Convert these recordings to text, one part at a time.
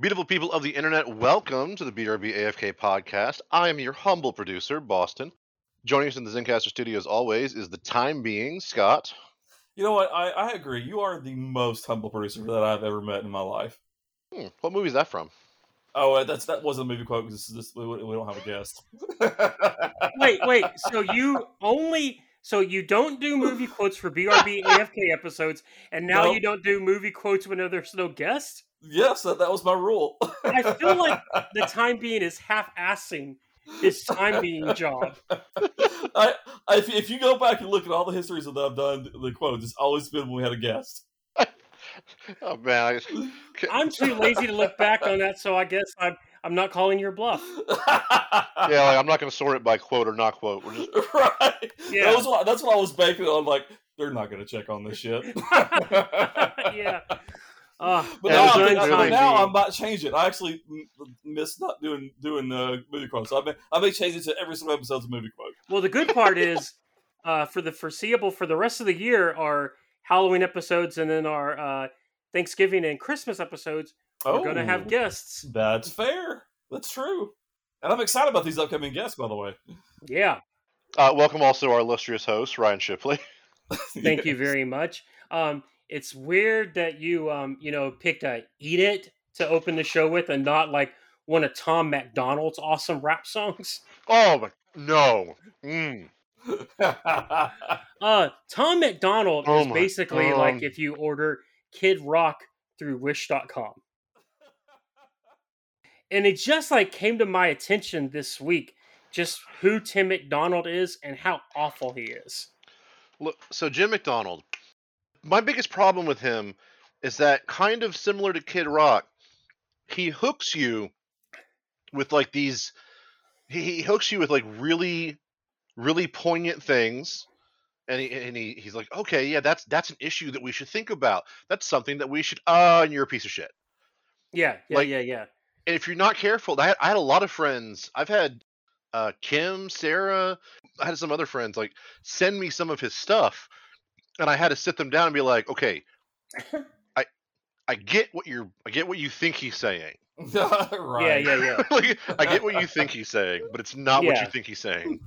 Beautiful people of the internet, welcome to the BRB AFK podcast. I am your humble producer, Boston. Joining us in the Zencastr studio, as always, is the time being Scott. You know what? I, I agree. You are the most humble producer that I've ever met in my life. Hmm, what movie is that from? Oh, uh, that's that wasn't a movie quote because this, we, we don't have a guest. wait, wait. So you only so you don't do movie quotes for BRB AFK episodes, and now No. you don't do movie quotes when there's no guest. Yes, that, that was my rule. I feel like the time being is half-assing his time being job. I, I if, if you go back and look at all the histories that I've done, the quotes, it's always been when we had a guest. Oh man, I, I'm too lazy to look back on that, so I guess I'm I'm not calling your bluff. yeah, like, I'm not going to sort it by quote or not quote. We're just right. Yeah. That was what, that's what I was banking on. Like they're not going to check on this shit. yeah. Uh, But Yeah, now, I'm, really but now I might change it. I actually m- miss not doing doing uh, movie quotes. So I may I may change it to every single episode's a movie quote. Well, the good part is, uh, for the foreseeable, for the rest of the year, our Halloween episodes and then our uh, Thanksgiving and Christmas episodes, we're going to have Oh. guests. That's fair. That's true. And I'm excited about these upcoming guests, by the way. Yeah, uh, welcome also our illustrious host Ryan Shipley. thank you very much. Um, it's weird that you, um, you know, picked a "Eat It" to open the show with, and not like one of Tom MacDonald's awesome rap songs. Oh my no. Mm. Uh, Tom MacDonald Oh is my basically God. like if you order Kid Rock through Wish.com. And it just like came to my attention this week just who Tim McDonald is and how awful he is. Look, so Jim McDonald. My biggest problem with him is that kind of similar to Kid Rock, he hooks you with like these. He, hooks you with like really, really poignant things, and he and he, he's like, okay, yeah, that's that's an issue that we should think about. That's something that we should. Uh, and you're a piece of shit. Yeah, yeah, Like- yeah, yeah. And if you're not careful, I had, I had a lot of friends. I've had uh, Kim, Sarah. I had some other friends like send me some of his stuff, and I had to sit them down and be like, okay, I I get what you're, I get what you think he's saying. right. Yeah, yeah, yeah. like, I get what you think he's saying, but it's not what Yeah. you think he's saying.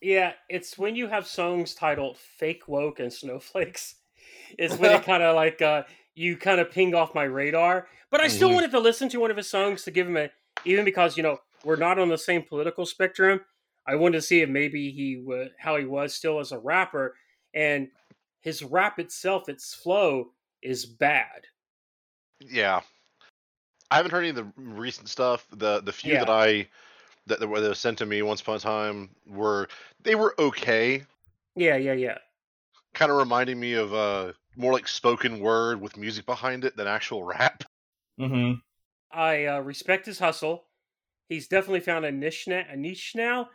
Yeah, it's when you have songs titled Fake Woke and Snowflakes. It's when it kind of like uh you kind of ping off my radar. But I still Mhm. wanted to listen to one of his songs to give him a even because, you know, we're not on the same political spectrum. I wanted to see if maybe he would how he was still as a rapper and his rap itself, its flow is bad. Yeah, I haven't heard any of the recent stuff. The the few Yeah. that I that, that were sent to me once upon a time were they were okay. Yeah, yeah, yeah. kind of reminding me of uh more like spoken word with music behind it than actual rap. Mm-hmm. I uh, respect his hustle. He's definitely found a niche now, a niche now,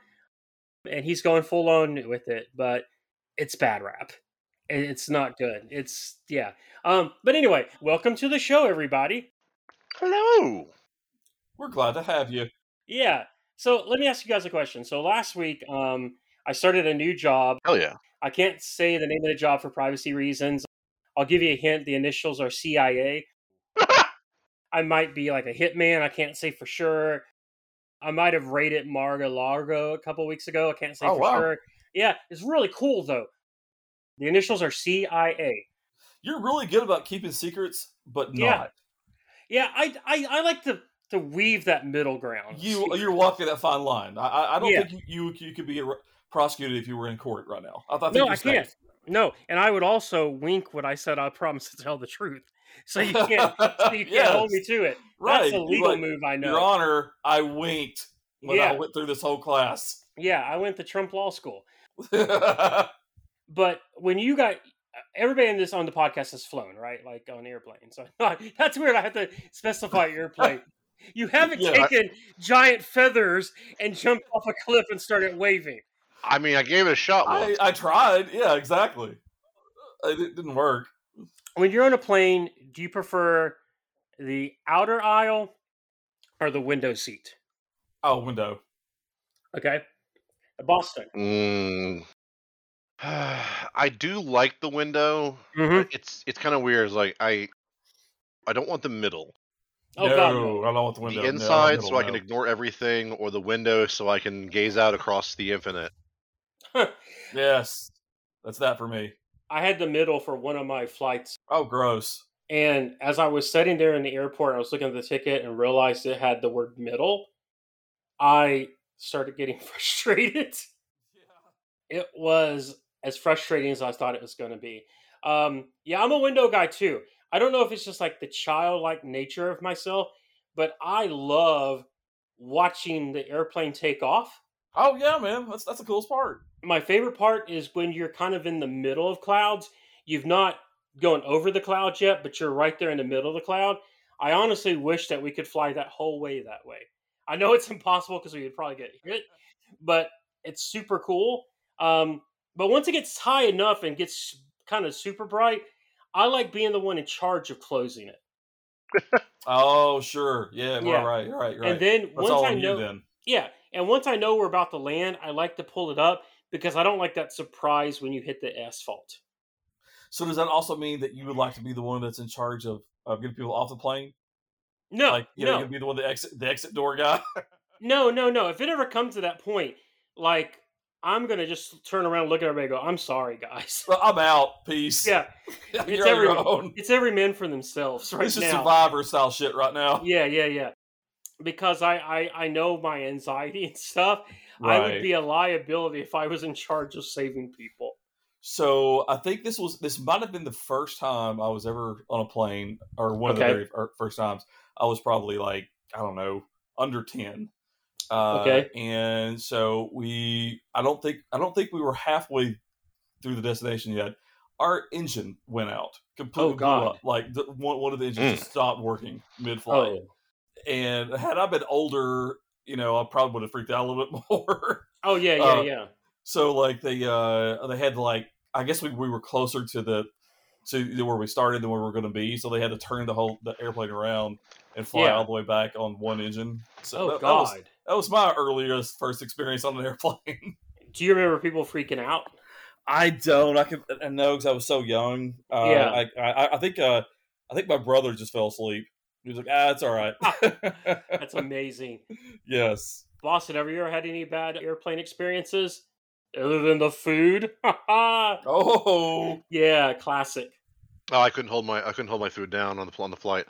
and he's going full on with it. But it's bad rap. It's not good. It's yeah. Um. But anyway, welcome to the show, everybody. Hello. We're glad to have you. Yeah. So let me ask you guys a question. So last week, um, I started a new job. Hell yeah. I can't say the name of the job for privacy reasons. I'll give you a hint. The initials are CIA. I might be like a hitman. I can't say for sure. I might have raided Mar-a-Lago a couple weeks ago. I can't say Oh, for wow. sure. Yeah, it's really cool though. The initials are CIA. You're really good about keeping secrets, but Yeah. not. Yeah, I I, I like to to weave that middle ground. You you're walking that fine line. I I, don't Yeah. think you, you you could be prosecuted if you were in court right now. I, think No, I can't. No, and I would also wink when I said I promise to tell the truth. So you can't so you can't Yes. hold me to it. Right. That's a legal like, move I know. Your Honor, I winked when Yeah. I went through this whole class. Yeah, I went to Trump Law School. But when you got everybody in this on the podcast has flown, right? Like on airplanes. So that's weird. I have to specify airplane. You haven't Yeah, I- taken giant feathers and jumped off a cliff and started waving. I mean, I gave it a shot I. I tried. Yeah, exactly. It, it didn't work. When you're on a plane, do you prefer the outer aisle or the window seat? Oh, window. Okay. Boston. Mm. I do like the window. Mm-hmm. It's it's kind of weird. It's like I I don't want the middle. Oh no, god, I don't want the window. the No, inside middle, so I can ignore everything, or the window so I can gaze out across the infinite. Yes, that's that for me. I had the middle for one of my flights, Oh, gross. and as I was sitting there in the airport, I was looking at the ticket and realized it had the word middle. I started getting frustrated. It was as frustrating as I thought it was going to be. Um, yeah, I'm a window guy too. I don't know if it's just like the childlike nature of myself, but I love watching the airplane take off. Oh yeah, man, that's that's the coolest part. My favorite part is when you're kind of in the middle of clouds. You've not gone over the clouds yet, but you're right there in the middle of the cloud. I honestly wish that we could fly that whole way that way. I know it's impossible because we would probably get hit, but it's super cool. Um, but once it gets high enough and gets kind of super bright, I like being the one in charge of closing it. Oh sure, yeah, Yeah. right, right, right, right. And then that's once I know, then. yeah, and once I know we're about to land, I like to pull it up because I don't like that surprise when you hit the asphalt. So does that also mean that you would like to be the one that's in charge of, of getting people off the plane? No, like you know, no, you'd be the one the exit the exit door guy. no, no, no. If it ever comes to that point, like I'm gonna just turn around, look at everybody, and go, "I'm sorry, guys." well, I'm out. Peace. Yeah, it's every- it's every man for themselves right This is now. survivor style shit right now. Yeah, yeah, yeah. Because I, I I know my anxiety and stuff. I would be a liability if I was in charge of saving people. So I think this was this might have been the first time I was ever on a plane, or one of the very first times. I was probably like I don't know under ten. Uh, Okay. And so we, I don't think I don't think we were halfway through the destination yet. Our engine went out completely. Oh, blew God. up. Like the, one one of the engines Mm. just stopped working mid flight. Oh, And had I been older, you know, I probably would have freaked out a little bit more. oh yeah, yeah, Uh, yeah. So like they uh they had like I guess we, we were closer to the to where we started than where we are going to be, so they had to turn the whole the airplane around and fly Yeah. all the way back on one engine. So Oh that, that was God. that was my earliest first experience on an airplane. Do you remember people freaking out? I don't. I can. I know because I was so young. Uh, Yeah. I, I I think uh I think my brother just fell asleep. He was like, ah, it's all right. That's amazing. yes. Boston, have you ever had any bad airplane experiences other than the food? Oh. yeah, classic. Oh, I couldn't hold my I couldn't hold my food down on the on the flight.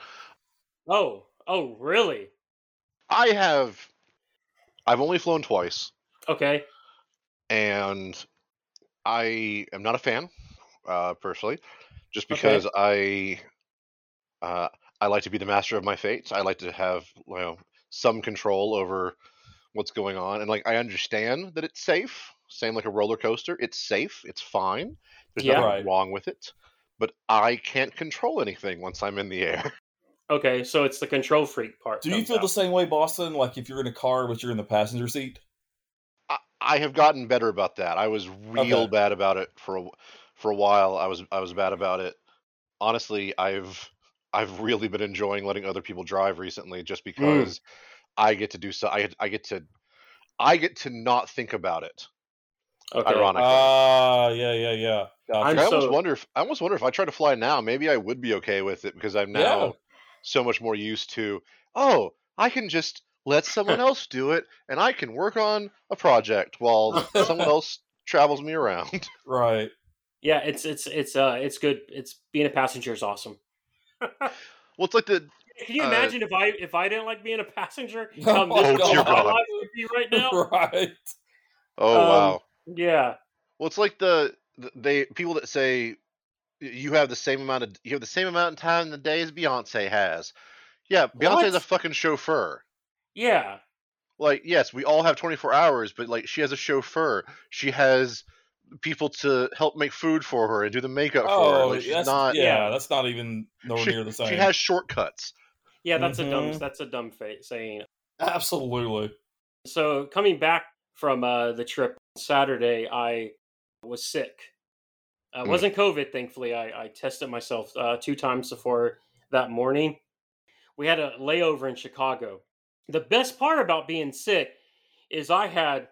Oh, oh, really? I have I've only flown twice, Okay. and I am not a fan, uh, personally, just Okay. because I uh, I like to be the master of my fate. I like to have you know some control over what's going on, and like I understand that it's safe. Same like a roller coaster, it's safe, it's fine. There's Yeah. nothing Right. wrong with it, but I can't control anything once I'm in the air. Okay, so it's the control freak part. Do you feel out. the same way, Boston? Like if you're in a car but you're in the passenger seat? I, I have gotten better about that. I was real Okay. bad about it for a, for a while. I was I was bad about it. Honestly, I've I've really been enjoying letting other people drive recently, just mm. because I get to do so. I I get to I get to not think about it. Okay. Ironic. Ah, yeah, yeah, yeah. Gotcha. I'm almost so- wonder if I almost wonder if I try to fly now, maybe I would be okay with it because I'm now Yeah. so much more used to. Oh, I can just let someone else do it, and I can work on a project while someone else travels me around. right. yeah, it's it's it's uh it's good. It's being a passenger is awesome. Well, it's like the Can you Uh, imagine if I if I didn't like being a passenger, Oh, how dear miserable my God. life would be right now? right. oh Um, wow. Yeah. Well, it's like the the- they people that say you have the same amount of you have the same amount of time in the day as Beyonce has. Yeah, Beyonce is a fucking chauffeur. Yeah. Like, yes, we all have 24 hours, but like she has a chauffeur. She has people to help make food for her and do the makeup for her. Oh, Like, she's not. yeah, Yeah. that's not even nowhere She, near the same. she has shortcuts. Yeah, that's a dumb Mhm. that's a dumb fa- saying. Absolutely. So coming back from uh, the trip Saturday, I was sick. It Mm. wasn't COVID, thankfully. I, I tested myself uh, two times before that morning. We had a layover in Chicago. The best part about being sick is I had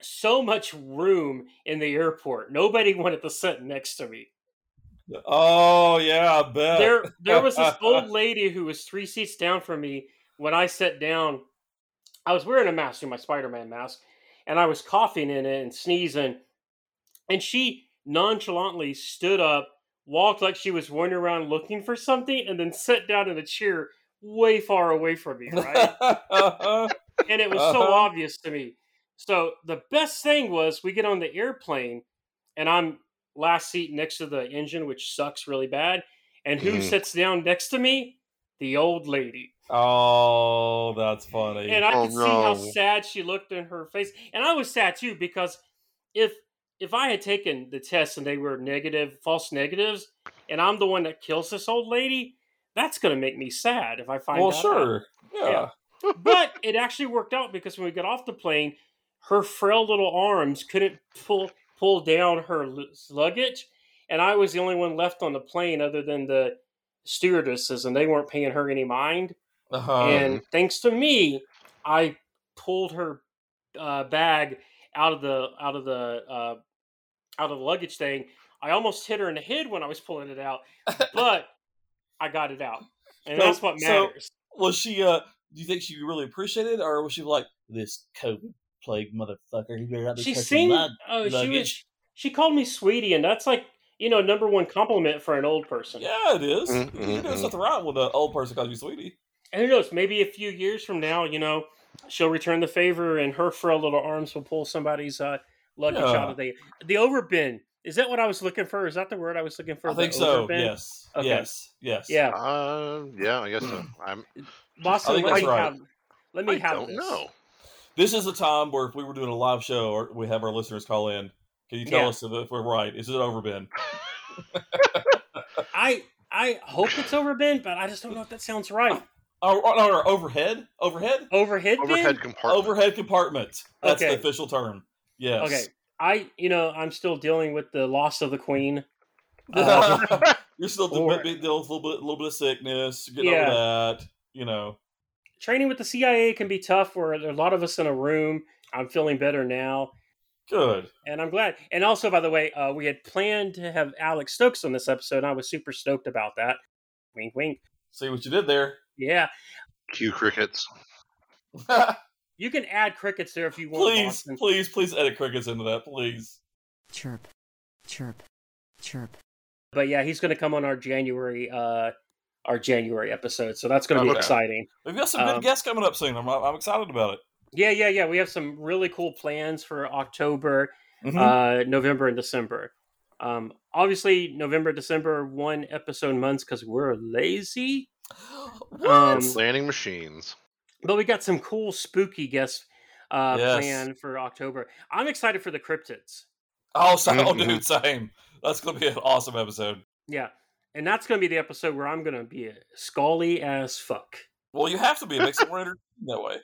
so much room in the airport. Nobody wanted to sit next to me. Oh yeah, I bet. there there was this old lady who was three seats down from me when I sat down. I was wearing a mask, my Spider-Man mask, and I was coughing in it and sneezing. And she nonchalantly stood up, walked like she was wandering around looking for something, and then sat down in a chair way far away from me, right? and it was so Uh-huh. obvious to me. So the best thing was we get on the airplane, and I'm last seat next to the engine, which sucks really bad. And who Mhm. sits down next to me? The old lady. oh, that's funny. And I Oh, could see how sad she looked in her face. And I was sad too because if if I had taken the test and they were negative, false negatives, and I'm the one that kills this old lady, that's gonna make me sad if I find well, out. sure. Yeah. but it actually worked out because when we got off the plane, her frail little arms couldn't pull pull down her luggage, and I was the only one left on the plane other than the stewardesses, and they weren't paying her any mind. Uh-huh. and thanks to me, I pulled her uh, bag out of the out of the uh, out of the luggage thing. I almost hit her in the head when I was pulling it out, but I got it out, and So- that's what so- matters. was she? Uh, do you think she really appreciated it, or was she like this COVID plague motherfucker? He better not be she seemed oh she was she called me sweetie and that's like you know number one compliment for an old person Yeah, it is. Mm, You're mm, doing mm. something right when an old person calls you sweetie. and who knows maybe a few years from now you know she'll return the favor and her frail little arms will pull somebody's uh luggage Yeah. out of the the overbin is that what i was looking for is that the word i was looking for I think so. overbin? Yes. Okay. Yes. Yes. yeah Uh, yeah, I guess so. I'm. boston I think let that's me right. have let me I have don't this. know. This is the time where if we were doing a live show or we have our listeners call in, can you tell Yeah. us if if we're right? Is it overbeen? i i hope it's overbin but i just don't know if that sounds right Oh, oh, no, no, overhead? Overhead? overhead bin? Overhead compartment. Overhead compartment. That's Okay. the official term. Yes. Okay, I you know I'm still dealing with the loss of the queen. Uh, You're still or- dealing with a little bit, little bit of sickness. Getting Yeah. over that. You know. Training with the CIA can be tough. Where there are a lot of us in a room. I'm feeling better now, Good. and I'm glad. And also, by the way, uh, we had planned to have Alex Stokes on this episode. And I was super stoked about that. Wink, wink. See what you did there. Yeah, Cue crickets. you can add crickets there if you want. please, Boston. please, please edit crickets into that, please. chirp, chirp, chirp. But yeah, he's going to come on our January uh our January episode, so that's going to be Okay. exciting. We've got some good Um, guests coming up soon. I'm, I'm excited about it. Yeah, yeah, yeah. We have some really cool plans for October. Mhm. uh, November and December. Um, obviously, November, December, one episode months because we're lazy. what? um, Landing machines. But we got some cool, spooky guests uh, Yes. planned for October. I'm excited for the cryptids. oh, so, oh, Mhm. dude, same. That's going to be an awesome episode. Yeah, and that's going to be the episode where I'm going to be a scully as fuck. Well, you have to be. It makes it more entertaining that way.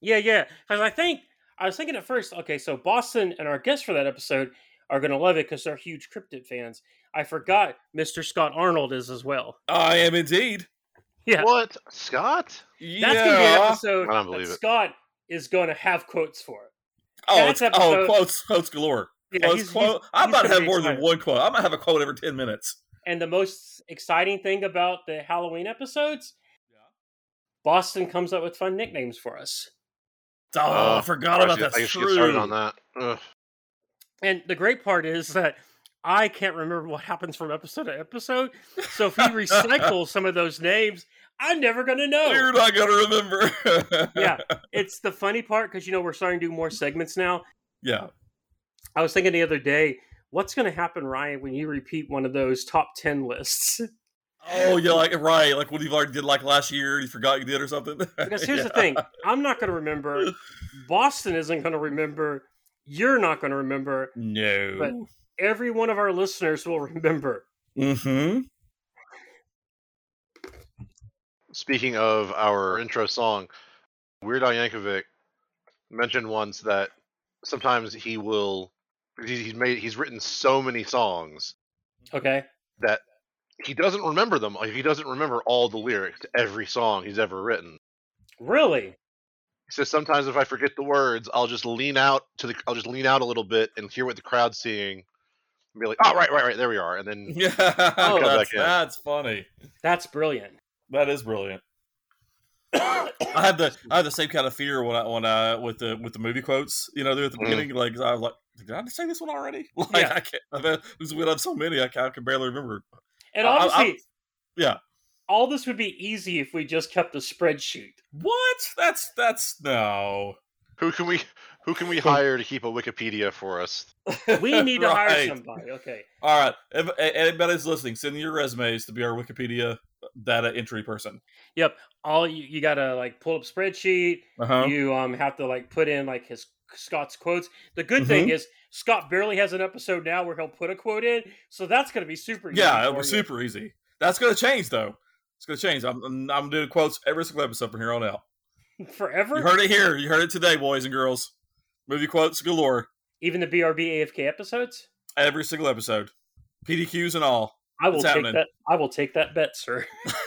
Yeah, yeah. Because I think I was thinking at first, okay, so Boston and our guests for that episode are going to love it because they're huge cryptid fans. I forgot Mr. Scott Arnold is as well. I am indeed. Yeah. What? Scott? That's gonna be an episode I don't that believe it. Scott is gonna have quotes for. it. Oh, That's it's, oh, episode- quotes, quotes galore. Yeah, Quotes, he's- quote. he's- I'm about to gonna have be more than one quote. I'm gonna have a quote every ten minutes. And the most exciting thing about the Halloween episodes, Boston comes up with fun nicknames for us. Oh, Uh, I forgot I about that. I should get started on that. Ugh. And the great part is that I can't remember what happens from episode to episode. So if we recycle some of those names, I'm never gonna know. You're not gonna remember. Yeah. It's the funny part because you know we're starting to do more segments now. yeah. I was thinking the other day, what's gonna happen, Ryan, when you repeat one of those top ten lists? Oh, yeah, like right, like what you've already did like last year, you forgot you did or something. Because here's the thing I'm not going to remember. Boston isn't going to remember. You're not going to remember. No. But- Every one of our listeners will remember. mm-hmm. Speaking of our intro song, Weird Al Yankovic mentioned once that sometimes he will. He's made he's written so many songs Okay. that he doesn't remember them. Like he doesn't remember all the lyrics to every song he's ever written. Really? He says sometimes if I forget the words, I'll just lean out to the I'll just lean out a little bit and hear what the crowd's seeing, And be like, oh right, right, right, there we are, and then Yeah, Oh, that's, that's funny. That's brilliant. That is brilliant. I had the I had the same kind of fear when I when I with the with the movie quotes. You know, there at the Mhm. beginning, like I was like, did I say this one already? Like Yeah. I can't. I've had, because we have so many, I can, I can barely remember. And I- I- obviously, yeah. all this would be easy if we just kept a spreadsheet. What? That's that's no. who can we who can we hire to keep a Wikipedia for us? We need to hire somebody. Okay. All right. If a- anybody's listening, send your resumes to be our Wikipedia data entry person. Yep. All you, you gotta like pull up spreadsheet. Uh huh. You um have to like put in like his Scott's quotes. The good Mm-hmm. thing is Scott barely has an episode now where he'll put a quote in, so that's gonna be super. easy Yeah, it for was you. super easy. That's going to change though. It's going to change. I'm, I'm I'm doing quotes every single episode from here on out. forever. You heard it here. You heard it today, boys and girls. Movie quotes galore. Even the BRB AFK episodes. Every single episode. PDQs and all. I will It's take happening. that. I will take that bet, sir.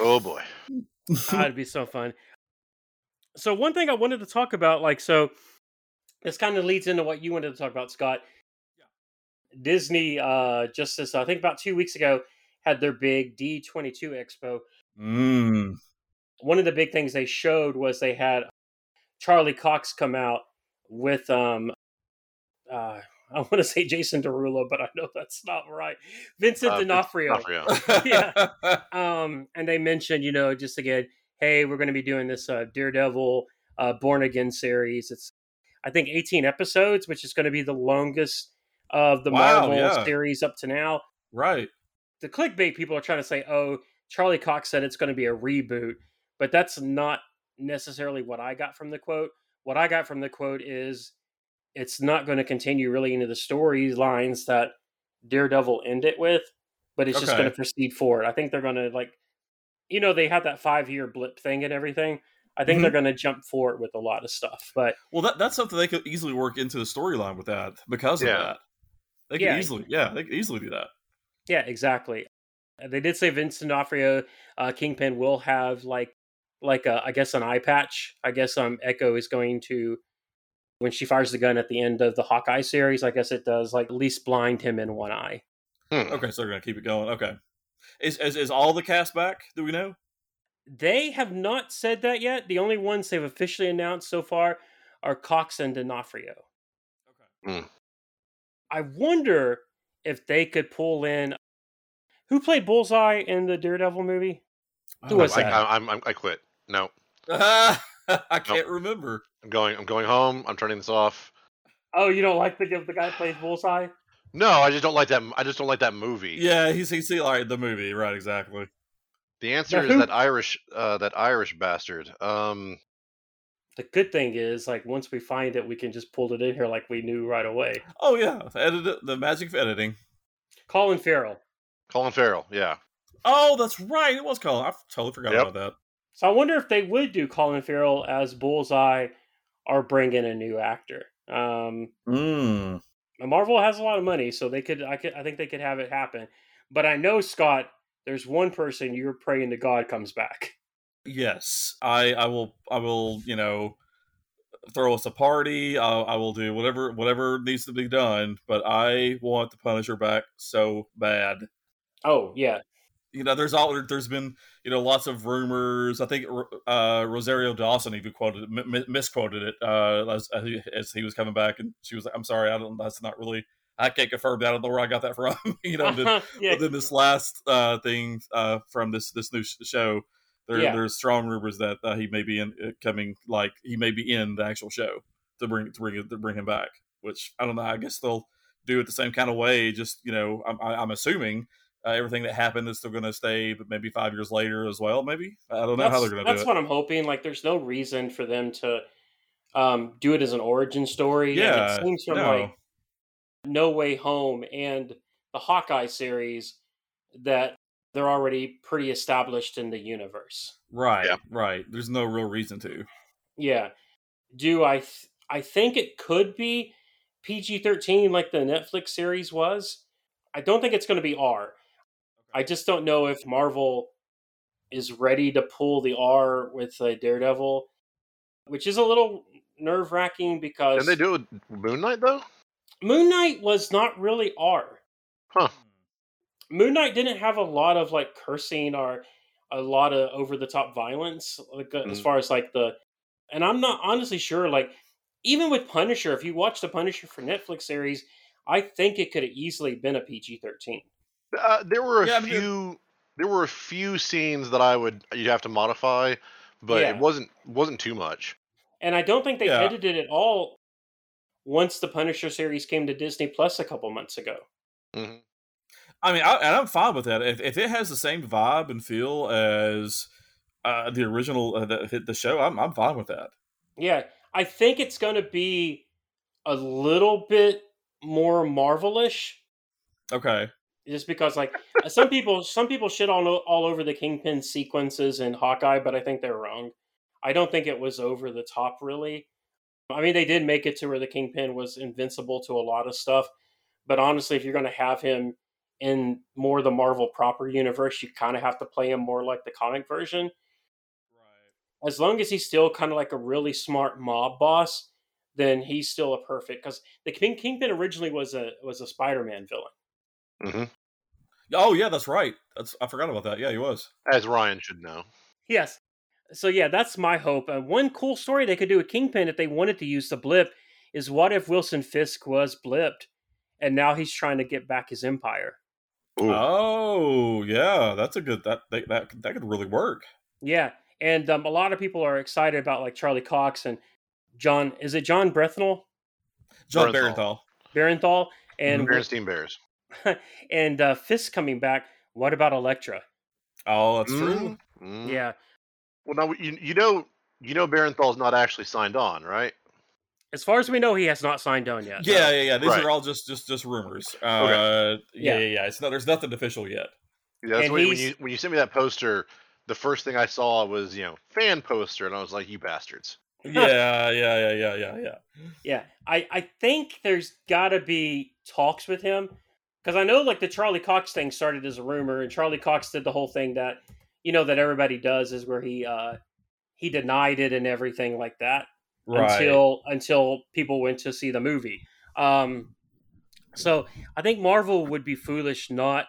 Oh boy. That'd be so fun. So one thing I wanted to talk about, like, so this kind of leads into what you wanted to talk about, Scott. Yeah. Disney, uh, just this, I think about two weeks ago, had their big D22 Expo. mm. One of the big things they showed was they had Charlie Cox come out with, um, uh, I want to say Jason Derulo, but I know that's not right. Vincent Uh, D'Onofrio. D'Onofrio. Yeah. um, and they mentioned, you know, just again, hey, we're going to be doing this uh, Daredevil uh, Born Again series. It's, I think, 18 episodes, which is going to be the longest of the Wow, Marvel yeah. series up to now. right. The clickbait people are trying to say, oh, Charlie Cox said it's going to be a reboot, but that's not necessarily what I got from the quote. What I got from the quote is it's not going to continue really into the storylines that Daredevil ended it with, but it's just going to proceed forward. I think they're going to like, you know, they had that five year blip thing and everything. I think Mhm. they're going to jump forward with a lot of stuff. But Well, that that's something they could easily work into the storyline with that because of that. They could Yeah. easily, yeah, they could easily do that. yeah, exactly. Uh, They did say Vincent D'Onofrio, uh, Kingpin will have like, like a, I guess an eye patch. I guess um Echo is going to, when she fires the gun at the end of the Hawkeye series, I guess it does like at least blind him in one eye. Hmm. Okay, so they're gonna keep it going. Okay, is is, is all the cast back? Do we know? They have not said that yet. The only ones they've officially announced so far are Cox and D'Onofrio. Okay. Hmm. I wonder if they could pull in who played Bullseye in the Daredevil movie. Who Oh, was I, that? I, I'm, I'm, quit. No, I can't remember. I'm going. I'm going home. I'm turning this off. Oh, you don't like the the guy who plays Bullseye? No, I just don't like that. I just don't like that movie. Yeah, he's he's all right. The movie, right? Exactly. The answer Now is who- that Irish, uh, that Irish bastard. Um, The good thing is, like, once we find it, we can just pull it in here like we knew right away. Oh yeah, edit the magic of editing. Colin Farrell. Colin Farrell. Yeah. Oh, that's right. It was Colin. I totally forgot Yep. about that. So I wonder if they would do Colin Farrell as Bullseye or bring in a new actor. Um, Mm. Marvel has a lot of money, so they could. I could. I think they could have it happen. But I know Scott. There's one person you're praying to God comes back. Yes, I I will I will you know throw us a party. I, I will do whatever whatever needs to be done. But I want the Punisher back so bad. Oh yeah, You know, there's all there's been you know lots of rumors. I think uh, Rosario Dawson even quoted mi- misquoted it uh, as, as he- as he was coming back, and she was like, "I'm sorry, I don't. That's not really. I can't confirm that. I don't know where I got that from. you know, then, yeah. but then this last uh, thing uh, from this this new sh- show, there, Yeah. there's strong rumors that uh, he may be in uh, coming, like he may be in the actual show to bring to bring it to bring him back. Which I don't know. I guess they'll do it the same kind of way. Just you know, I'm, I- I'm assuming uh, everything that happened is still going to stay, but maybe five years later as well. Maybe I don't know that's, how they're going to do that's what I'm hoping. Like, there's no reason for them to um, do it as an origin story. and Yeah, it seems from no. like No Way Home and the Hawkeye series that they're already pretty established in the universe. Right, Yeah. right. There's no real reason to. Yeah. Do I? Th- I think it could be PG thirteen like the Netflix series was. I don't think it's going to be R. I just don't know if Marvel is ready to pull the R with uh, Daredevil, which is a little nerve wracking because Didn't they do it with Moon Knight though? Moon Knight was not really R. Huh. Moon Knight didn't have a lot of like cursing or a lot of over the top violence, like uh, as Mhm. far as like the. And I'm not honestly sure. Like even with Punisher, if you watch the Punisher for Netflix series, I think it could have easily been a PG thirteen. Uh, there were a Yeah, I mean, few. There were a few scenes that I would you'd have to modify, but Yeah. it wasn't wasn't too much. And I don't think they Yeah. edited it all once the Punisher series came to Disney Plus a couple months ago. Mhm. I mean, I, and I'm fine with that. If, if it has the same vibe and feel as uh, the original, uh, the, the show, I'm, I'm fine with that. Yeah, I think it's going to be a little bit more Marvelish, Okay. Just because like uh, some people, some people shit all all over the Kingpin sequences in Hawkeye, but I think they're wrong. I don't think it was over the top, really. I mean, they did make it to where the Kingpin was invincible to a lot of stuff, but honestly, if you're going to have him in more the Marvel proper universe, you kind of have to play him more like the comic version. Right. As long as he's still kind of like a really smart mob boss, then he's still a perfect because the King Kingpin originally was a was a Spider-Man villain. Mm-hmm. Oh yeah, that's right. That's I forgot about that. Yeah, he was. As Ryan should know. Yes. So yeah, that's my hope. And one cool story they could do with Kingpin if they wanted to use the blip is what if Wilson Fisk was blipped, and now he's trying to get back his empire. Ooh. Oh yeah, that's a good that that that, that could really work. Yeah, and um, a lot of people are excited about like Charlie Cox and John. Is it John Brethnall, John Bernthal. Barenthal. Barenthal, and mm-hmm. Berenstein Bears. and uh, Fisk coming back? What about Elektra? Oh, that's true. Mm. Yeah, Well, now you you know you know Barenthal's not actually signed on, right? as far as we know, he has not signed on yet. Yeah, yeah, yeah. These Right. are all just just just rumors. Uh, yeah, Yeah. yeah, yeah. It's not. There's nothing official yet. Yeah, that's And when you when you sent me that poster, the first thing I saw was you know fan poster, and I was like, you bastards. Yeah, yeah, yeah, yeah, yeah, yeah. Yeah, I I think there's got to be talks with him because I know like the Charlie Cox thing started as a rumor, and Charlie Cox did the whole thing that you know that everybody does is where he uh he denied it and everything like that Right. until until people went to see the movie. Um, so I think Marvel would be foolish not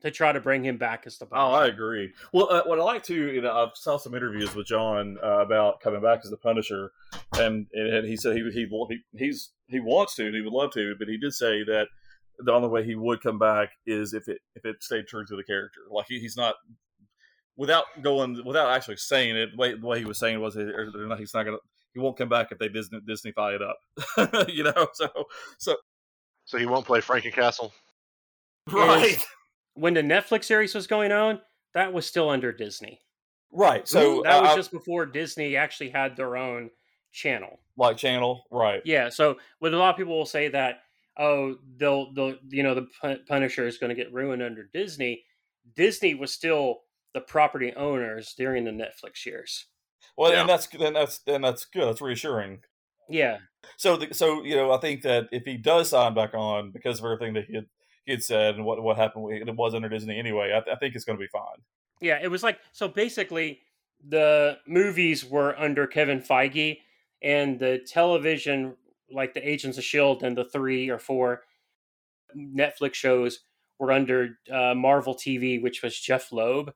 to try to bring him back as the Oh, I agree. Well, uh, what I like to, you know, I saw some interviews with John uh, about coming back as the Punisher, and, and he said he he he he's he wants to, and he would love to, but he did say that the only way he would come back is if it if it stayed true to the character. Like he, he's not without going without actually saying it. The way, the way he was saying was he- not- he's not gonna he won't come back if they Disney Disneyfy it up. you know, so so So he won't play Frankencastle. right. When the Netflix series was going on, that was still under Disney. Right. So that was uh, just before Disney actually had their own channel. like channel. Right. Yeah, so what a lot of people will say that oh they'll they'll you know the Punisher is going to get ruined under Disney. Disney was still the property owners during the Netflix years. Well, Yeah. and that's then that's then that's good. That's reassuring. Yeah, So, the, so you know, I think that if he does sign back on because of everything that he had, he had said and what what happened, with- it was under Disney anyway. I, I think it's going to be fine. yeah, it was like so basically the movies were under Kevin Feige and the television like the Agents of Shield and the three or four Netflix shows were under uh, Marvel TV, which was Jeph Loeb.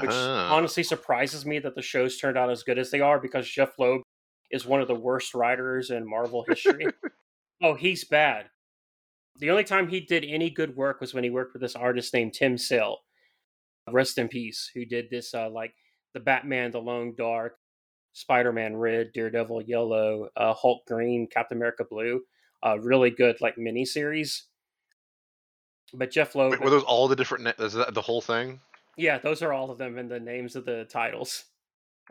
which Uh-huh. honestly surprises me that the shows turned out as good as they are because Jeph Loeb is one of the worst writers in Marvel history. oh, he's bad. The only time he did any good work was when he worked with this artist named Tim Sale, rest in peace, who did this uh, like the Batman, The Lone Dark, Spider-Man Red, Daredevil Yellow, uh, Hulk Green, Captain America Blue, uh, really good like miniseries. But Jeph Loeb, Wait, were those all the different? Ne- is that the whole thing? yeah, those are all of them and the names of the titles.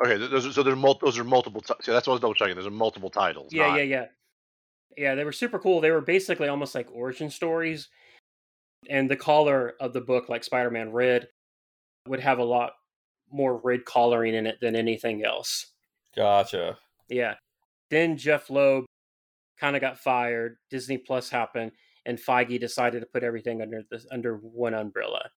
Okay, those so there's mul- those are multiple. T- so that's what I was double checking. There's multiple titles. Yeah, not- yeah, yeah. Yeah, they were super cool. They were basically almost like origin stories. And the color of the book, like Spider Man Red, would have a lot more red coloring in it than anything else. Gotcha. Yeah. Then Jeph Loeb kind of got fired. Disney Plus happened, and Feige decided to put everything under this under one umbrella.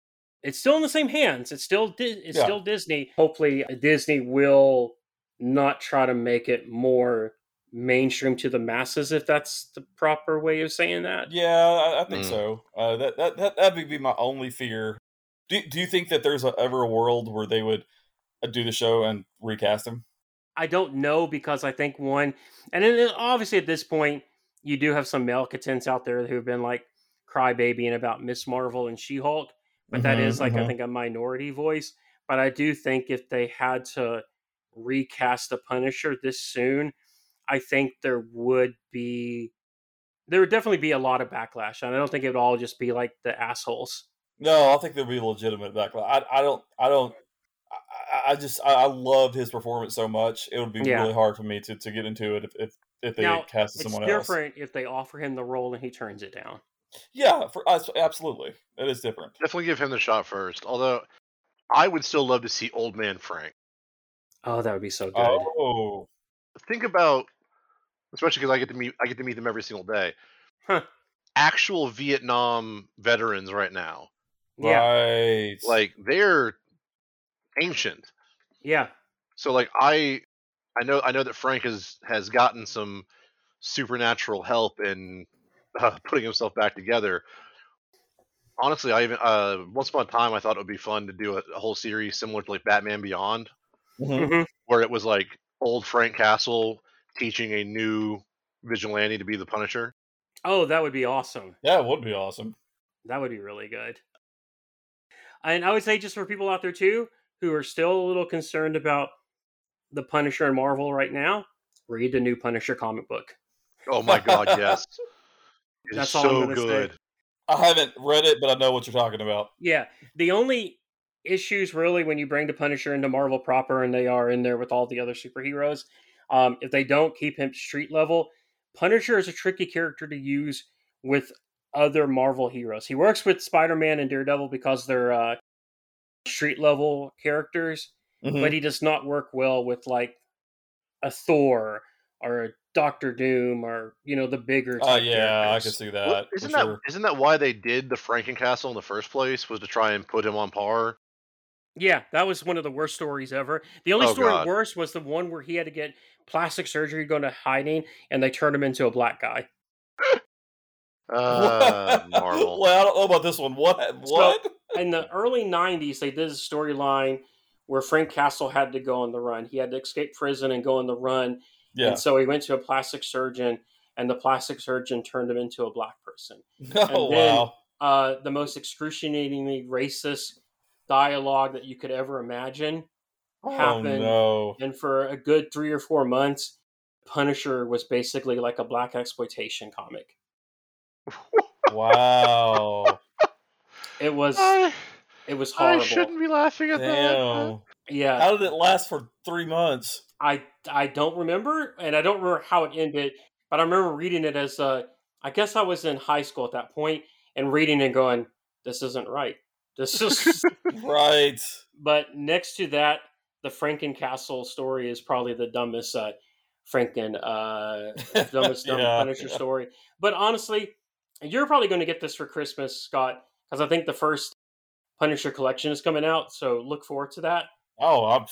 It's still in the same hands. It's still it's Yeah. still Disney. Hopefully, Disney will not try to make it more mainstream to the masses, if that's the proper way of saying that. Yeah, I, I think Mm. so. Uh, that that that that would be my only fear. Do Do you think that there's a, ever a world where they would uh, do the show and recast him? I don't know because I think one, and then uh, obviously at this point, you do have some malcontents out there who've been like crybabying about Miss Marvel and She Hulk, but that Mhm, is like I mhm. think a minority voice. But I do think if they had to recast the Punisher this soon, I think there would be there would definitely be a lot of backlash, and I don't think it would all just be like the assholes. No, I think there'll be legitimate backlash. I, I don't. I don't. I, I- I just. I, I loved his performance so much. It would be Yeah. really hard for me to, to get into it if if, if they Now, casted It's someone else. It's different if they offer him the role and he turns it down. Yeah, for us, absolutely, it is different. Definitely give him the shot first. Although I would still love to see Old Man Frank. Oh, that would be so good. Oh, Think about, especially because I get to meet I get to meet them every single day. Huh. Actual Vietnam veterans right now, Yeah, right. like they're ancient. yeah. So like I, I know I know that Frank has has gotten some supernatural help in uh, putting himself back together. Honestly, I even uh, once upon a time I thought it would be fun to do a, a whole series similar to like Batman Beyond, Mhm. Mhm. where it was like old Frank Castle teaching a new vigilante to be the Punisher. Oh, that would be awesome. Yeah, it would be awesome. That would be really good. And I would say, just for people out there too who are still a little concerned about the Punisher and Marvel right now, read the new Punisher comic book. Oh my god, yes. It is That's all I'm so gonna say. good. I haven't read it, but I know what you're talking about. Yeah, the only issues really when you bring the Punisher into Marvel proper, and they are in there with all the other superheroes, um, if they don't keep him street level, Punisher is a tricky character to use with other Marvel heroes. He works with Spider Man and Daredevil because they're uh, street level characters, Mhm. but he does not work well with like a Thor or a Doctor Doom or you know the bigger. Oh type yeah, I can see that. Well, isn't that sure. not that why they did the Frankencastle in the first place? Was to try and put him on par. Yeah, that was one of the worst stories ever. The only Oh, story God. worse was the one where he had to get plastic surgery, go into hiding, and they turned him into a black guy. Uh, Marvel. well, I don't know about this one. What? What? In the early '90s, they did a storyline where Frank Castle had to go on the run. He had to escape prison and go on the run, yeah. and so he went to a plastic surgeon, and the plastic surgeon turned him into a black person. oh and then- wow. Uh, the most excruciatingly racist dialogue that you could ever imagine. Oh happened. no. and for a good three or four months, Punisher was basically like a black exploitation comic. Wow. It was I, it was horrible. I shouldn't be laughing at that. Yeah, How did it last for three months? I I don't remember, and I don't remember how it ended, but I remember reading it as uh, I guess I was in high school at that point and reading and going, "This isn't right. This is." Right. but next to that, the Frankencastle story is probably the dumbest uh, Franken uh, dumbest dumb Yeah, Punisher yeah. story. But honestly, you're probably going to get this for Christmas, Scott, because I think the first Punisher collection is coming out. So look forward to that. Oh, I'm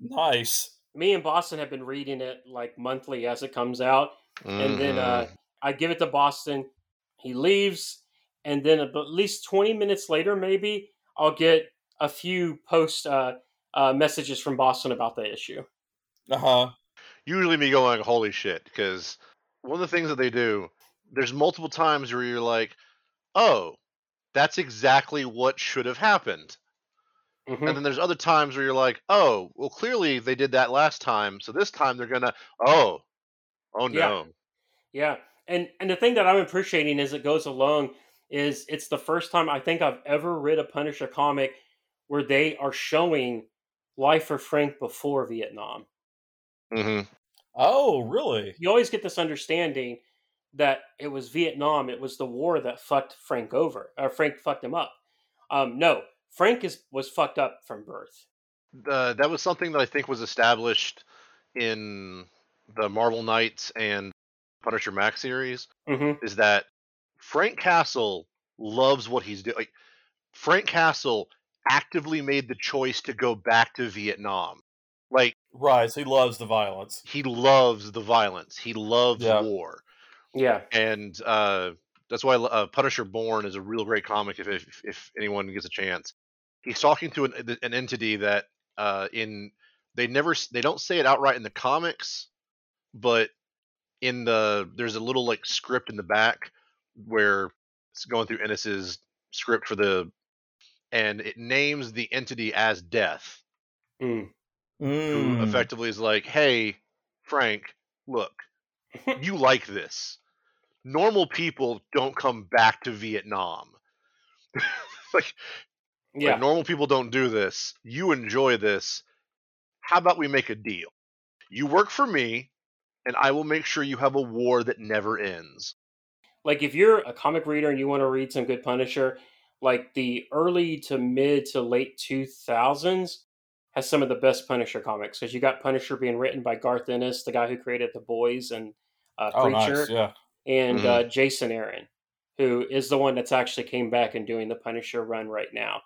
nice. Me and Boston have been reading it like monthly as it comes out, and then uh, Mhm. I give it to Boston. He leaves, and then at least 20 minutes later, maybe I'll get a few post uh, uh, messages from Boston about the issue. Uh huh. usually me going, holy shit, because one of the things that they do, there's multiple times where you're like, oh, that's exactly what should have happened. Mhm. And then there's other times where you're like, oh, well, clearly they did that last time, so this time they're gonna, oh, oh Yeah. no, Yeah, yeah. and and the thing that I'm appreciating as it goes along is it's the first time I think I've ever read a Punisher comic where they are showing life of Frank before Vietnam. Mm-hmm. Oh, really? You always get this understanding that it was Vietnam, it was the war that fucked Frank over, or Frank fucked him up. Um, no, Frank is was fucked up from birth. uh, that was something that I think was established in the Marvel Knights and Punisher Max series. hmm Is that Frank Castle loves what he's doing? Like, Frank Castle actively made the choice to go back to Vietnam. Like Right. So he loves the violence. he loves the violence. He loves Yeah. war. Yeah. and uh, that's why uh, Punisher Born is a real great comic. If if, if anyone gets a chance, he's talking to an, an entity that uh, in they never they don't say it outright in the comics, but in the there's a little like script in the back where it's going through Ennis's script for the and it names the entity as Death, Mm. who Mm. effectively is like, "Hey, Frank, look, you like this. Normal people don't come back to Vietnam. like, Yeah. like, normal people don't do this. You enjoy this. How about we make a deal? You work for me, and I will make sure you have a war that never ends. like if you're a comic reader and you want to read some good Punisher, like the early to mid to late 2000s has some of the best Punisher comics because you got Punisher being written by Garth Ennis, the guy who created The Boys and uh, Oh, nice. Yeah. And Mhm. uh, Jason Aaron, who is the one that's actually came back and doing the Punisher run right now.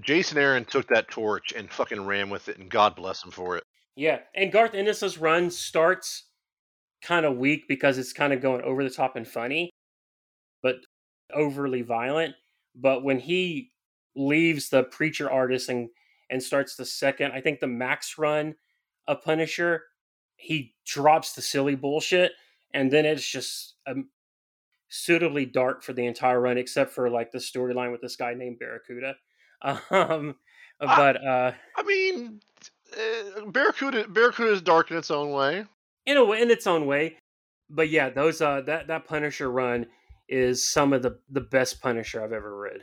Jason Aaron took that torch and fucking ran with it, and God bless him for it. Yeah, and Garth Ennis's run starts kind of weak because it's kind of going over the top and funny, but overly violent. But when he leaves the preacher artist and and starts the second, I think the Max run of Punisher, he drops the silly bullshit, and then it's just um, suitably dark for the entire run, except for like the storyline with this guy named Barracuda. Um, but uh, I mean, uh, Barracuda, Barracuda is dark in its own way. in a way, in its own way. But yeah, those uh that that Punisher run is some of the the best Punisher I've ever read.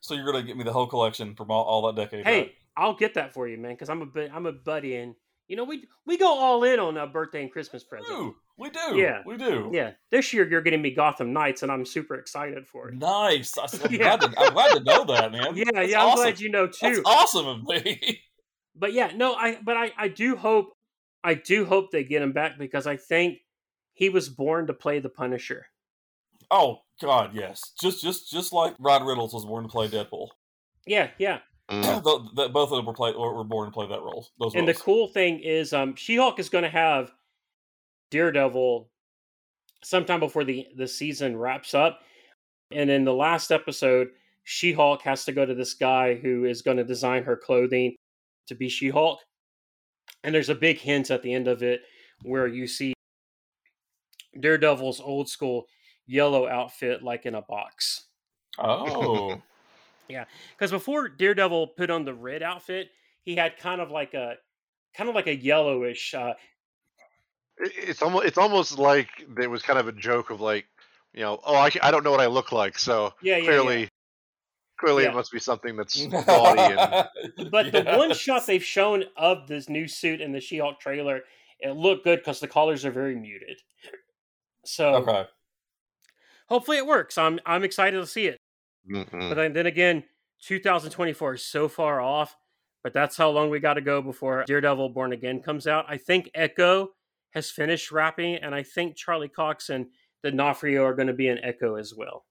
So you're gonna get me the whole collection from all, all that decade. Hey, right? I'll get that for you, man, because I'm a bit I'm a buddy, and you know we we go all in on a birthday and Christmas we present. do. We do. Yeah. We do. Yeah, this year you're getting me Gotham Knights, and I'm super excited for it. Nice. I, am Yeah. glad to, I'm glad to know that, man. Yeah, That's yeah, I'm awesome. glad you know That's too. awesome of me. But yeah, no, I but I I do hope I do hope they get him back because I think he was born to play the Punisher. oh God, yes. Just just just like Ryan Reynolds was born to play Deadpool. Yeah, yeah. Mm. Tho- that both of them were play were born to play that role. Those And the cool thing is, um, She-Hulk is going to have Daredevil sometime before the the season wraps up, and in the last episode, She-Hulk has to go to this guy who is going to design her clothing to be She-Hulk, and there's a big hint at the end of it where you see Daredevil's old school yellow outfit, like in a box. Oh. Yeah, because before Daredevil put on the red outfit, he had kind of like a kind of like a yellowish uh, It- It's almost it's almost like there was kind of a joke of like, you know, oh, I, I don't know what I look like, so Yeah, yeah, clearly, clearly Yeah. it must be something that's gaudy and But the one shot they've shown of this new suit in the She-Hulk trailer, it looked good because the colors are very muted. So Okay. hopefully it works. I'm I'm excited to see it. Mm-mm. But then, then again, 2024 is so far off. But that's how long we got to go before Daredevil Born Again comes out. I think Echo has finished wrapping, and I think Charlie Cox and the D'Onofrio are going to be in Echo as well.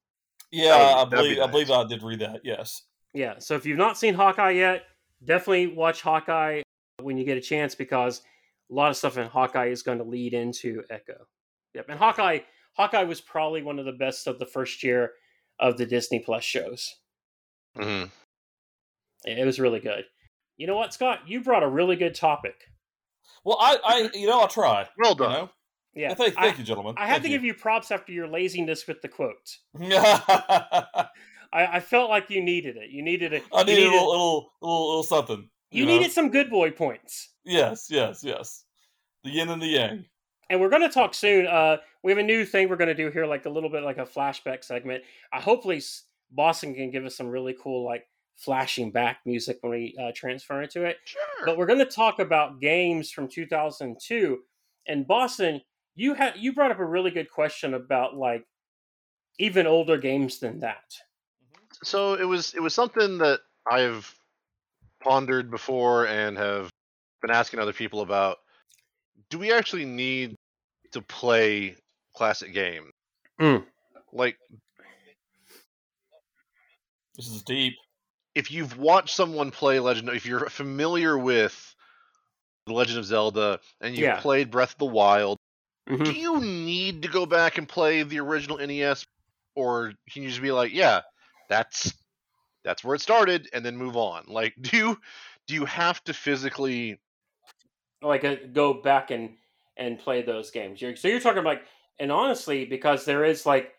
Yeah, That I that'd be believe I believe I did read that. Yes. Yeah, so if you've not seen Hawkeye yet, definitely watch Hawkeye when you get a chance because a lot of stuff in Hawkeye is going to lead into Echo. Yep, and Hawkeye Hawkeye was probably one of the best of the first year of the Disney Plus shows. Mhm. It was really good. You know what, Scott? You brought a really good topic. Well, I, I, you know, I'll try. Well You done. know, Yeah, thank, I, you, gentlemen. I had to give you props after your laziness with the quotes. you. I, I felt like you needed it. You needed it. I you needed a little, little, little, little something. you know? needed some good boy points. Yes, yes, yes. The yin and the yang. and we're going to talk soon. Uh, we have a new thing we're going to do here, like a little bit like a flashback segment. Uh, hopefully, Boston can give us some really cool, like flashing back music when we uh, transfer into it. Sure. But we're going to talk about games from 2002. And Boston, you had you brought up a really good question about like even older games than that. so it was it was something that I've pondered before and have been asking other people about. Do we actually need to play classic game. Mm. Like, This is deep. if you've watched someone play Legend, if you're familiar with The Legend of Zelda, and you've Yeah. played Breath of the Wild. Mhm. Do you need to go back and play the original NES, or can you just be like, yeah, that's that's where it started, and then move on? Like, do you do you have to physically? like uh, go back and and play those games. You're, so you're talking like, and honestly, because there is like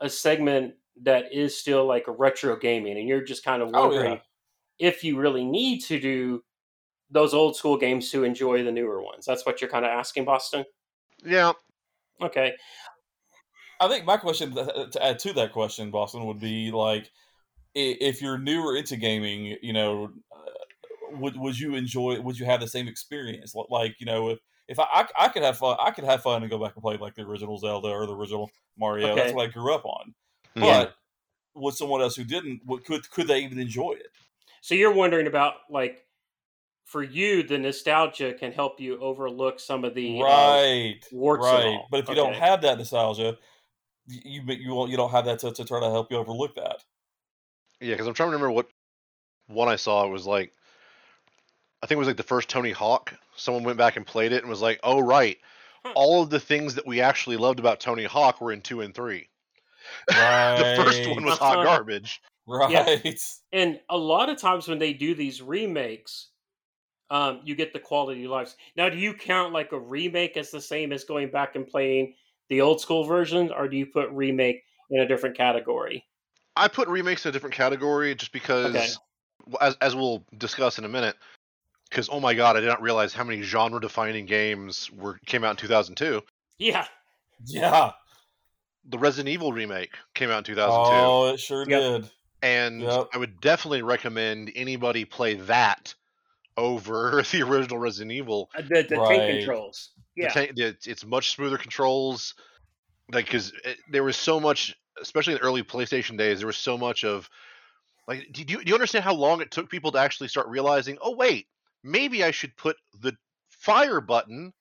a segment that is still like a retro gaming, and you're just kind of Oh, wondering yeah. if you really need to do those old school games to enjoy the newer ones. That's what you're kind of asking, Boston. Yeah, Okay, I think my question to add to that question, Boston, would be like, if you're newer into gaming, you know, uh, would would you enjoy? Would you have the same experience? Like, you know, if if I, I I could have fun, I could have fun and go back and play like the original Zelda or the original Mario. That's what I grew up on. Yeah. But would someone else who didn't? Would, could could they even enjoy it? so you're wondering about like. For you, the nostalgia can help you overlook some of the uh, right, warts right. But if you don't have that nostalgia, you you you, won't, you don't have that to, to try to help you overlook that. yeah, because I'm trying to remember what one I saw. It was like, I think it was like the first Tony Hawk. Someone went back and played it and was like, oh right, Huh. all of the things that we actually loved about Tony Hawk were in two and three. Right. the first one was hot garbage. Right. Yeah. And a lot of times when they do these remakes, um, you get the quality of lives. Now, do you count like a remake as the same as going back and playing the old school version, or do you put remake in a different category? I put remakes in a different category just because, Okay. as, as we'll discuss in a minute, because oh my god, I did not realize how many genre-defining games were came out in 2002. Yeah, Yeah. The Resident Evil remake came out in 2002, Oh, it sure Yep. did. and yep. I would definitely recommend anybody play that over the original Resident Evil. uh, the, the Right. tank controls. The Yeah, ta- the- it's, it's much smoother controls, like because there was so much, especially in the early PlayStation days, there was so much of like, do you, do you understand how long it took people to actually start realizing? Oh wait, maybe I should put the fire button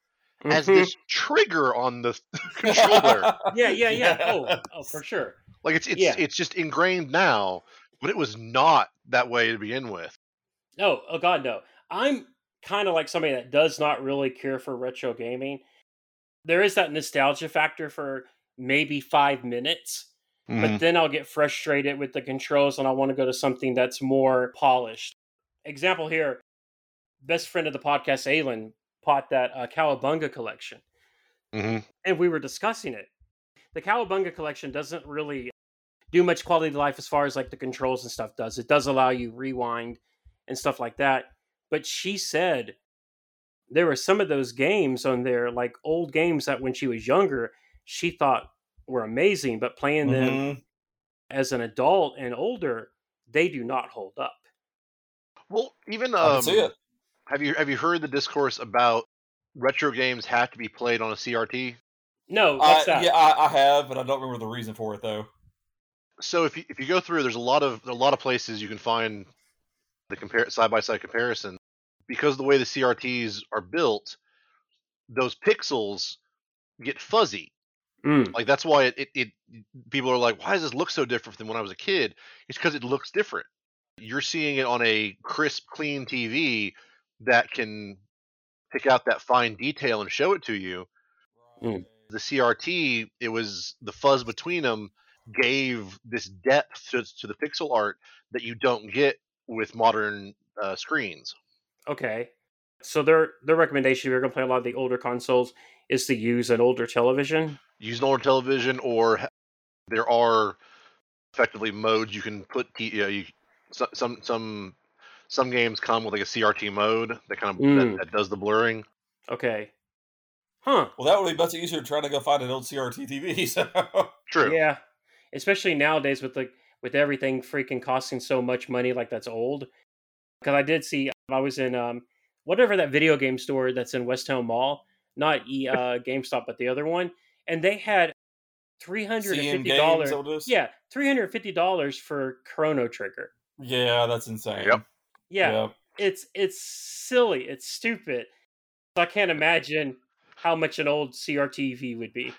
as Mhm. this trigger on the controller. yeah, yeah, yeah. Oh, oh, for sure. like it's it's Yeah. it's just ingrained now, but it was not that way to begin with. No, oh god, no. I'm kind of like somebody that does not really care for retro gaming. There is that nostalgia factor for maybe five minutes, Mm-hmm. but then I'll get frustrated with the controls and I want to go to something that's more polished. Example here, best friend of the podcast, Aylin, bought that uh, Cowabunga collection, hmm and we were discussing it. The Cowabunga collection doesn't really do much quality of life as far as like the controls and stuff does. It does allow you rewind and stuff like that. But she said there were some of those games on there, like old games that when she was younger, she thought were amazing, but playing them Mhm. as an adult and older, they do not hold up. Well, even um, can see it. Have you have you heard the discourse about retro games have to be played on a CRT? No, what's I, that? yeah, I, I have, but I don't remember the reason for it though. So if you, if you go through, there's a lot of a lot of places you can find the compare side by side comparison because the way the CRTs are built, those pixels get fuzzy. Mm, Like that's why it, it, it people are like, why does this look so different than when I was a kid? It's because it looks different. You're seeing it on a crisp, clean TV that can pick out that fine detail and show it to you. Mm. The CRT, it was the fuzz between them gave this depth to, to the pixel art that you don't get with modern uh, screens. okay. So their their recommendation, if you're going to play a lot of the older consoles, is to use an older television. Use an older television, or there are effectively modes you can put. T- you know, you, some some some games come with like a CRT mode that kind of Mm. that, that does the blurring. Okay. Huh. Well, that would be much easier trying to go find an old CRT TV. So. True. Yeah, especially nowadays with like with everything freaking costing so much money, like that's old. Because I did see, I was in um whatever that video game store that's in West Town Mall, not e uh GameStop, but the other one, and they had three hundred and CN fifty Games, dollars. is that what it is? Yeah, three hundred fifty dollars for Chrono Trigger. Yeah, that's insane. Yep. Yeah, Yep. it's it's silly, it's stupid. I can't imagine how much an old CRTV would be.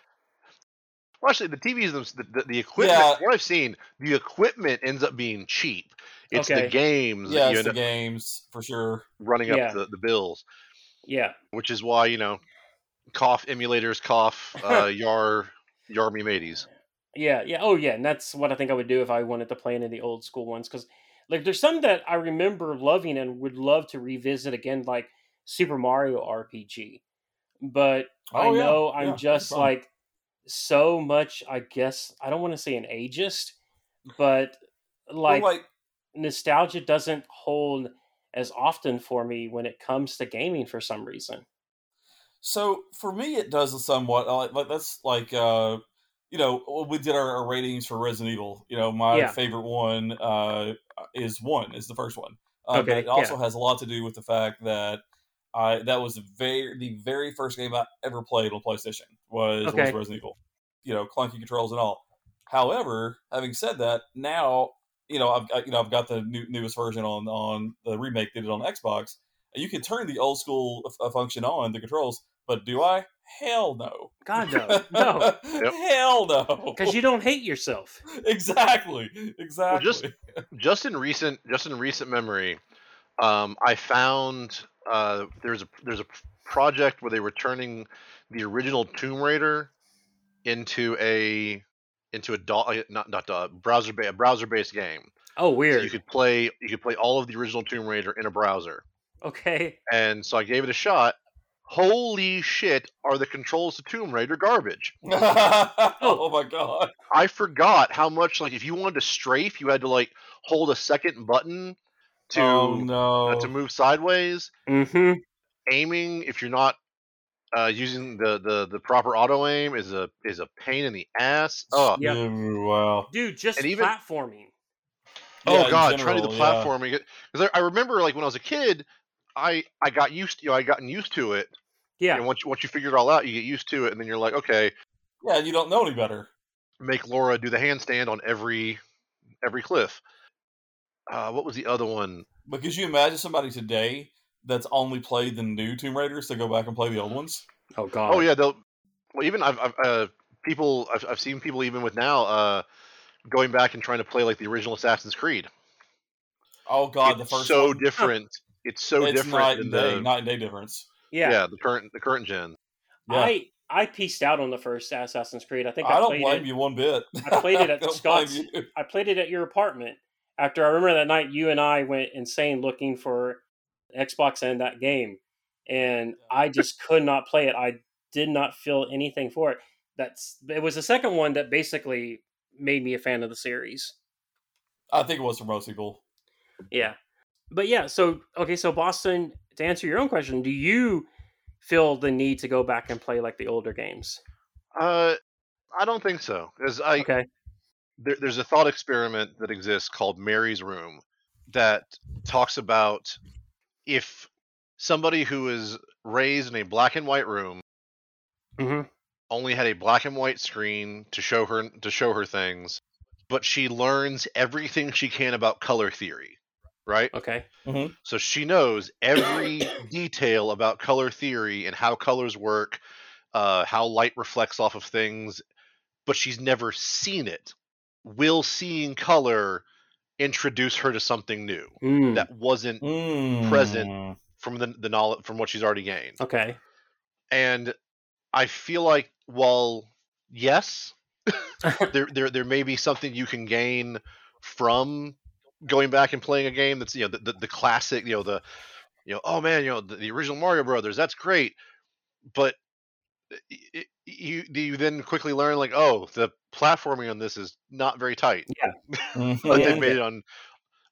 Well, actually, the TVs, the, the, the equipment. Yeah. What I've seen, the equipment ends up being cheap. It's Okay. the games Yeah, that you it's end the up games for sure. running up Yeah. the, the bills. Yeah. which is why you know, cough emulators cough uh, yar yar me mateys. Yeah, yeah. Oh, yeah. And that's what I think I would do if I wanted to play any of the old school ones. Because, like, there's some that I remember loving and would love to revisit again, like Super Mario RPG. But I Oh, yeah, know yeah, I'm no just like so much, I guess, I don't want to say an ageist, but Well, like, like nostalgia doesn't hold as often for me when it comes to gaming for some reason. So for me, it does somewhat. uh, Like, like that's like uh, you know we did our, our ratings for Resident Evil. You know, my Yeah. favorite one uh, is one is the first one. Um, Okay, but it also has a lot to do with the fact that I that was the very the very first game I ever played on PlayStation was, was Resident Evil. You know, clunky controls and all. However, having said that, now you know I've got, you know I've got the new, newest version on on the remake did it on Xbox, you can turn the old school uh, function on the controls. But do I? Hell no. God, no. No. Hell no. Because you don't hate yourself. exactly, exactly. just- just in recent just in recent memory um, i found uh, there's a there's a project where they were turning the original tomb raider into a into a DOS, uh, not not DOS, browser ba- browser based game Oh, so weird. you could play you could play all of the original tomb raider in a browser Okay. and so i gave it a shot holy shit are the controls to tomb raider garbage oh my god. i forgot how much like if you wanted to strafe you had to like hold a second button to oh no. uh, to move sideways. Mm-hmm. Aiming, if you're not uh, using the, the, the proper auto aim, is a is a pain in the ass. Oh, Yep. Yeah, wow. Dude, just And even- platforming. oh Yeah, in god, trying to do the general, yeah. platforming. Because I, I remember, like when I was a kid, I I got used, you know, I gotten used to it. Yeah. And once you, once you figure it all out, you get used to it, and then you're like, okay, Yeah, you don't know any better. make Laura do the handstand on every every cliff. Uh, what was the other one? But could you imagine somebody today that's only played the new Tomb Raiders to go back and play the old ones? Oh god. Oh yeah, they'll. Well, even I've, I've uh, people I've, I've seen people even with now uh, going back and trying to play like the original Assassin's Creed. Oh god, the it's first so one. different. It's so it's different night and day, the night and day difference. Yeah. yeah. the current the current gen. Yeah. I I pieced out on the first Assassin's Creed. I think I, I don't played blame it. you one bit. I played it at Scott's- I played it at your apartment. After I remember that night, you and I went insane looking for Xbox and that game, and I just could not play it. I did not feel anything for it. That's it was the second one that basically made me a fan of the series. I think it was for most people. Yeah. But yeah, so okay, so Boston, to answer your own question, do you feel the need to go back and play like the older games? Uh, I don't think so. Because I Okay. there, there's a thought experiment that exists called Mary's Room that talks about if somebody who is raised in a black and white room mm-hmm. only had a black and white screen to show her to show her things, but she learns everything she can about color theory, right? Okay. So she knows every detail about color theory and how colors work, uh, how light reflects off of things, but she's never seen it. Will seeing color introduce her to something new Mm, that wasn't Present. from the, the knowledge from what she's already gained? okay. And I feel like, well, yes, there, there there may be something you can gain from going back and playing a game that's you know the, the, the classic you know the you know oh man you know the, the original Mario Brothers that's great but it, you you then quickly learn like oh the platforming on this is not very tight Mhm. like Yeah. they've made it on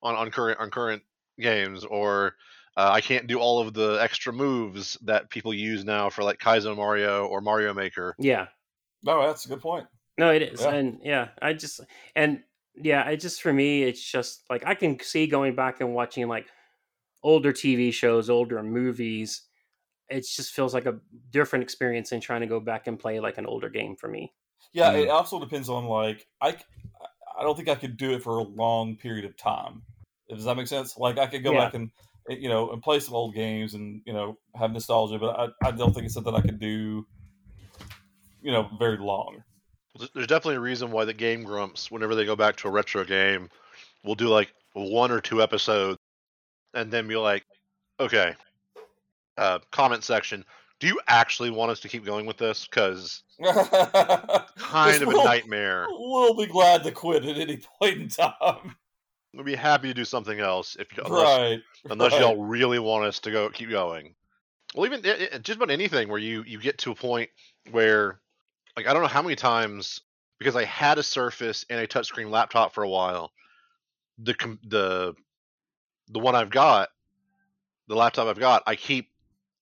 on on current on current games or uh, I can't do all of the extra moves that people use now for like Kaizo Mario or Mario Maker Yeah. No, that's a good point. No, it is. Yeah. And yeah, I just and yeah, it just for me it's just like I can see going back and watching like older TV shows, older movies. It just feels like a different experience than trying to go back and play like an older game for me. Yeah, Mm. it also depends on like I. I don't think I could do it for a long period of time. Does that make sense? Like I could go Yeah. back and eh, you know and play some old games and you know have nostalgia, but I, I don't think it's something I could do. You know, very long. Th- There's definitely a reason why the Game Grumps, whenever they go back to a retro game, will do like one or two episodes, and then be like, "Okay, uh, comment section. Do you actually want us to keep going with this? Because kind of a nightmare. We'll be glad to quit at any point in time. We'll be happy to do something else if you, unless, right. unless right. y'all really want us to go keep going. Well, even i- i- just about anything where you you get to a point where, like, I don't know how many times because I had a Surface and a touchscreen laptop for a while. The the the one I've got, the laptop I've got, I keep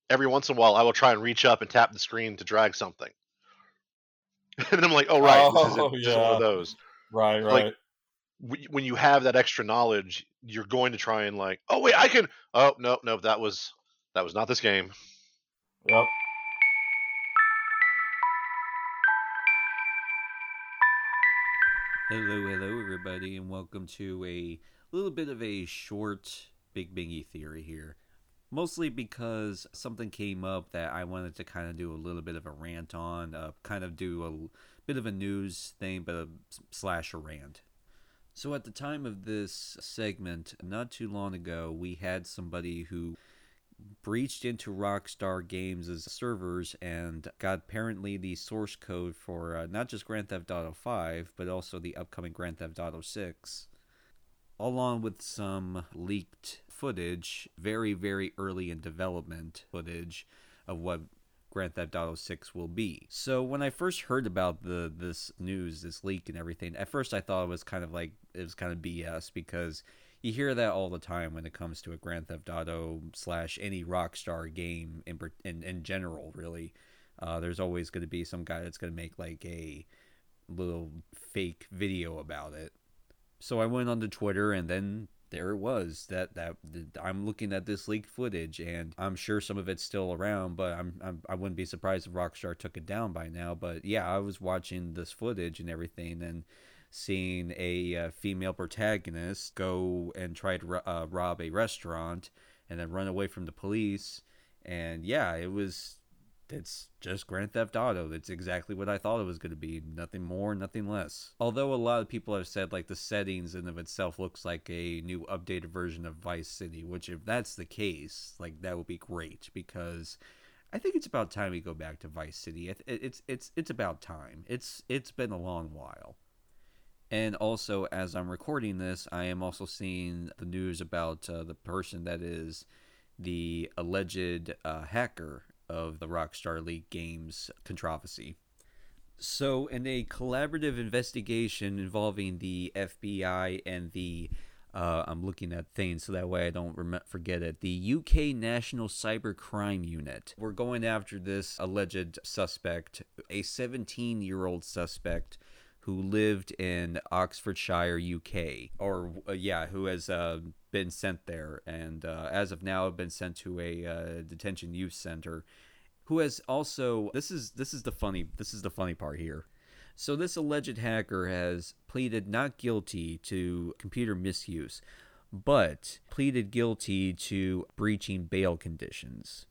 every once in a while. I will try and reach up and tap the screen to drag something, and I'm like, oh right, this, is Oh, it. this one of those. Right, like, right. Wh- When you have that extra knowledge, you're going to try and like, oh wait, I can. Oh no, no, that was that was not this game. Yep. Hello, hello, everybody, and welcome to a little bit of a short Big Bingy theory here. Mostly because something came up that I wanted to kind of do a little bit of a rant on, uh, kind of do a bit of a news thing, but a slash a rant. So at the time of this segment, not too long ago, we had somebody who breached into Rockstar Games' servers and got apparently the source code for uh, not just Grand Theft Auto 5, but also the upcoming Grand Theft Auto 6, along with some leaked footage, very, very early in development footage of what Grand Theft Auto 6 will be. So when I first heard about the this news, this leak and everything, at first I thought it was kind of like it was kind of BS because you hear that all the time when it comes to a Grand Theft Auto slash any Rockstar game in in, in general. Really, uh, there's always going to be some guy that's going to make like a little fake video about it. So I went onto Twitter and then there it was that that I'm looking at this leaked footage and I'm sure some of it's still around, but I'm, I'm I wouldn't be surprised if Rockstar took it down by now. But yeah, I was watching this footage and everything and seeing a uh, female protagonist go and try to ro- uh, rob a restaurant and then run away from the police. And yeah, it was. It's just Grand Theft Auto. That's exactly what I thought it was going to be. Nothing more, nothing less. Although a lot of people have said like the settings in of itself looks like a new updated version of Vice City, which if that's the case, like that would be great because I think it's about time we go back to Vice City. It, it's it's it's about time. It's it's been a long while. And also, as I'm recording this, I am also seeing the news about uh, the person that is the alleged uh, hacker of the Rockstar League games controversy. So, in a collaborative investigation involving the FBI and the uh, I'm looking at things so that way I don't rem- forget it. The UK National Cyber Crime Unit. We're going after this alleged suspect, a 17 year old suspect who lived in Oxfordshire, UK, or uh, yeah, who has uh, been sent there, and uh, as of now, been sent to a uh, detention youth center. Who has also this is this is the funny this is the funny part here. So this alleged hacker has pleaded not guilty to computer misuse, but pleaded guilty to breaching bail conditions.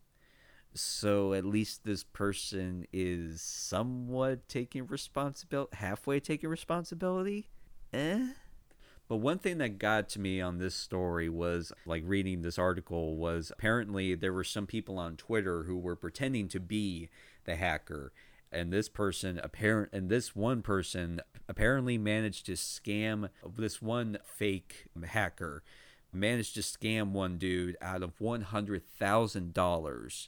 So at least this person is somewhat taking responsibility, halfway taking responsibility. Eh? But one thing that got to me on this story was like reading this article was apparently there were some people on Twitter who were pretending to be the hacker and this person apparent and this one person apparently managed to scam this one fake hacker managed to scam one dude out of $100,000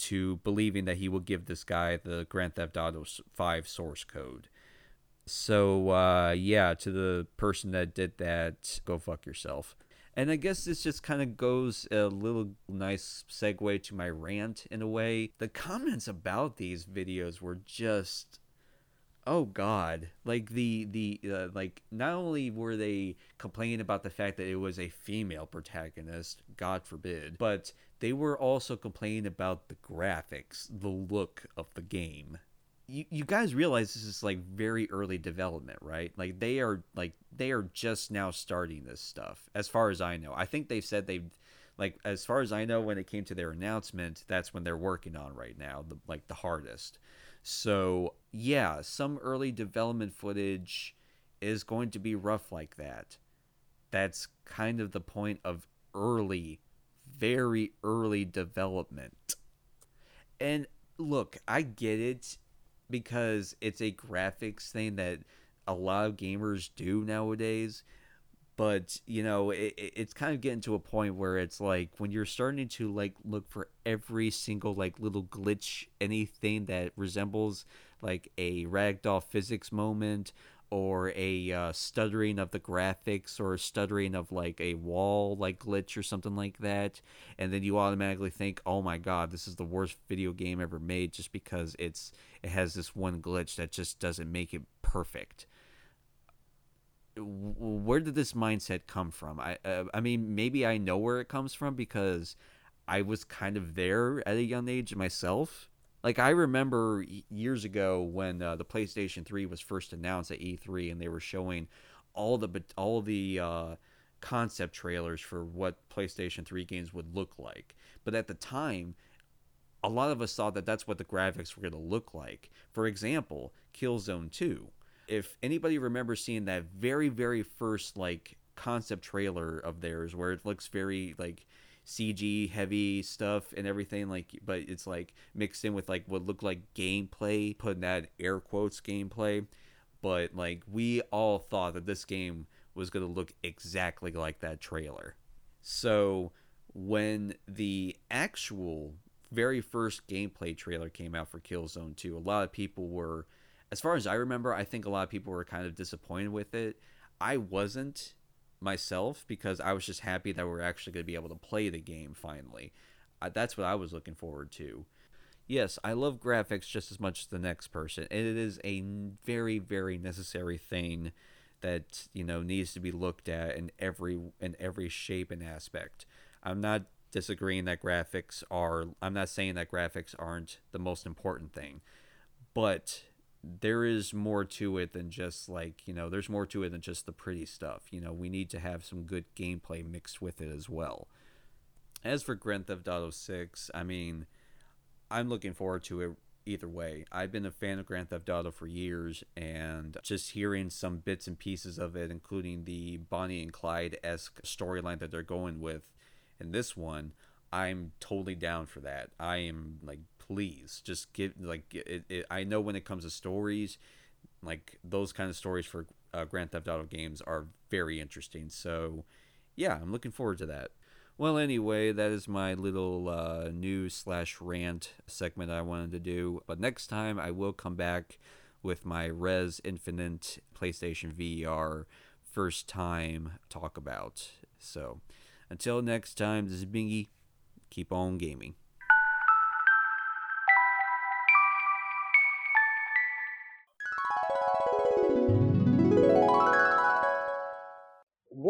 to believing that he will give this guy the Grand Theft Auto 5 source code. So, uh, yeah, to the person that did that, go fuck yourself. And I guess this just kind of goes a little nice segue to my rant in a way. The comments about these videos were just oh god like the the uh, like not only were they complaining about the fact that it was a female protagonist god forbid but they were also complaining about the graphics the look of the game. You, you guys realize this is like very early development right? Like they are like they are just now starting this stuff as far as i know. I think they've said they've like as far as i know when it came to their announcement that's when they're working on right now the like the hardest. So, yeah, some early development footage is going to be rough like that. That's kind of the point of early, very early development. And look, I get it because it's a graphics thing that a lot of gamers do nowadays. But you know, it, it's kind of getting to a point where it's like when you're starting to like look for every single like little glitch, anything that resembles like a ragdoll physics moment or a uh, stuttering of the graphics or a stuttering of like a wall like glitch or something like that and then you automatically think oh my god this is the worst video game ever made just because it's it has this one glitch that just doesn't make it perfect. Where did this mindset come from? I uh, i mean maybe i know where it comes from because i was kind of there at a young age myself like I remember years ago when uh, the PlayStation 3 was first announced at E3 and they were showing all the all the uh, concept trailers for what PlayStation 3 games would look like. But at the time, a lot of us thought that that's what the graphics were going to look like. For example, Killzone 2. If anybody remembers seeing that very very first like concept trailer of theirs where it looks very like CG heavy stuff and everything like but it's like mixed in with like what looked like gameplay putting that air quotes gameplay. But like we all thought that this game was going to look exactly like that trailer. So when the actual very first gameplay trailer came out for Killzone 2 a lot of people were as far as I remember I think a lot of people were kind of disappointed with it. I wasn't myself because I was just happy that we are actually going to be able to play the game finally. Uh, that's what I was looking forward to. Yes, I love graphics just as much as the next person, and it is a very, very necessary thing that you know needs to be looked at in every in every shape and aspect. I'm not disagreeing that graphics are. I'm not saying that graphics aren't the most important thing, but there is more to it than just like you know there's more to it than just the pretty stuff. You know we need to have some good gameplay mixed with it as well. As for grand theft auto 6 i mean i'm looking forward to it either way. I've been a fan of grand theft auto for years and just hearing some bits and pieces of it including the bonnie and clyde-esque storyline that they're going with in this one i'm totally down for that. I am like please just give like it, it, I know when it comes to stories, like those kind of stories for uh, Grand Theft Auto games are very interesting. So yeah, I'm looking forward to that. Well, anyway, that is my little uh, slash rant segment I wanted to do. But next time I will come back with my Rez Infinite PlayStation VR first time talk about. So until next time, this is Bingy. Keep on gaming.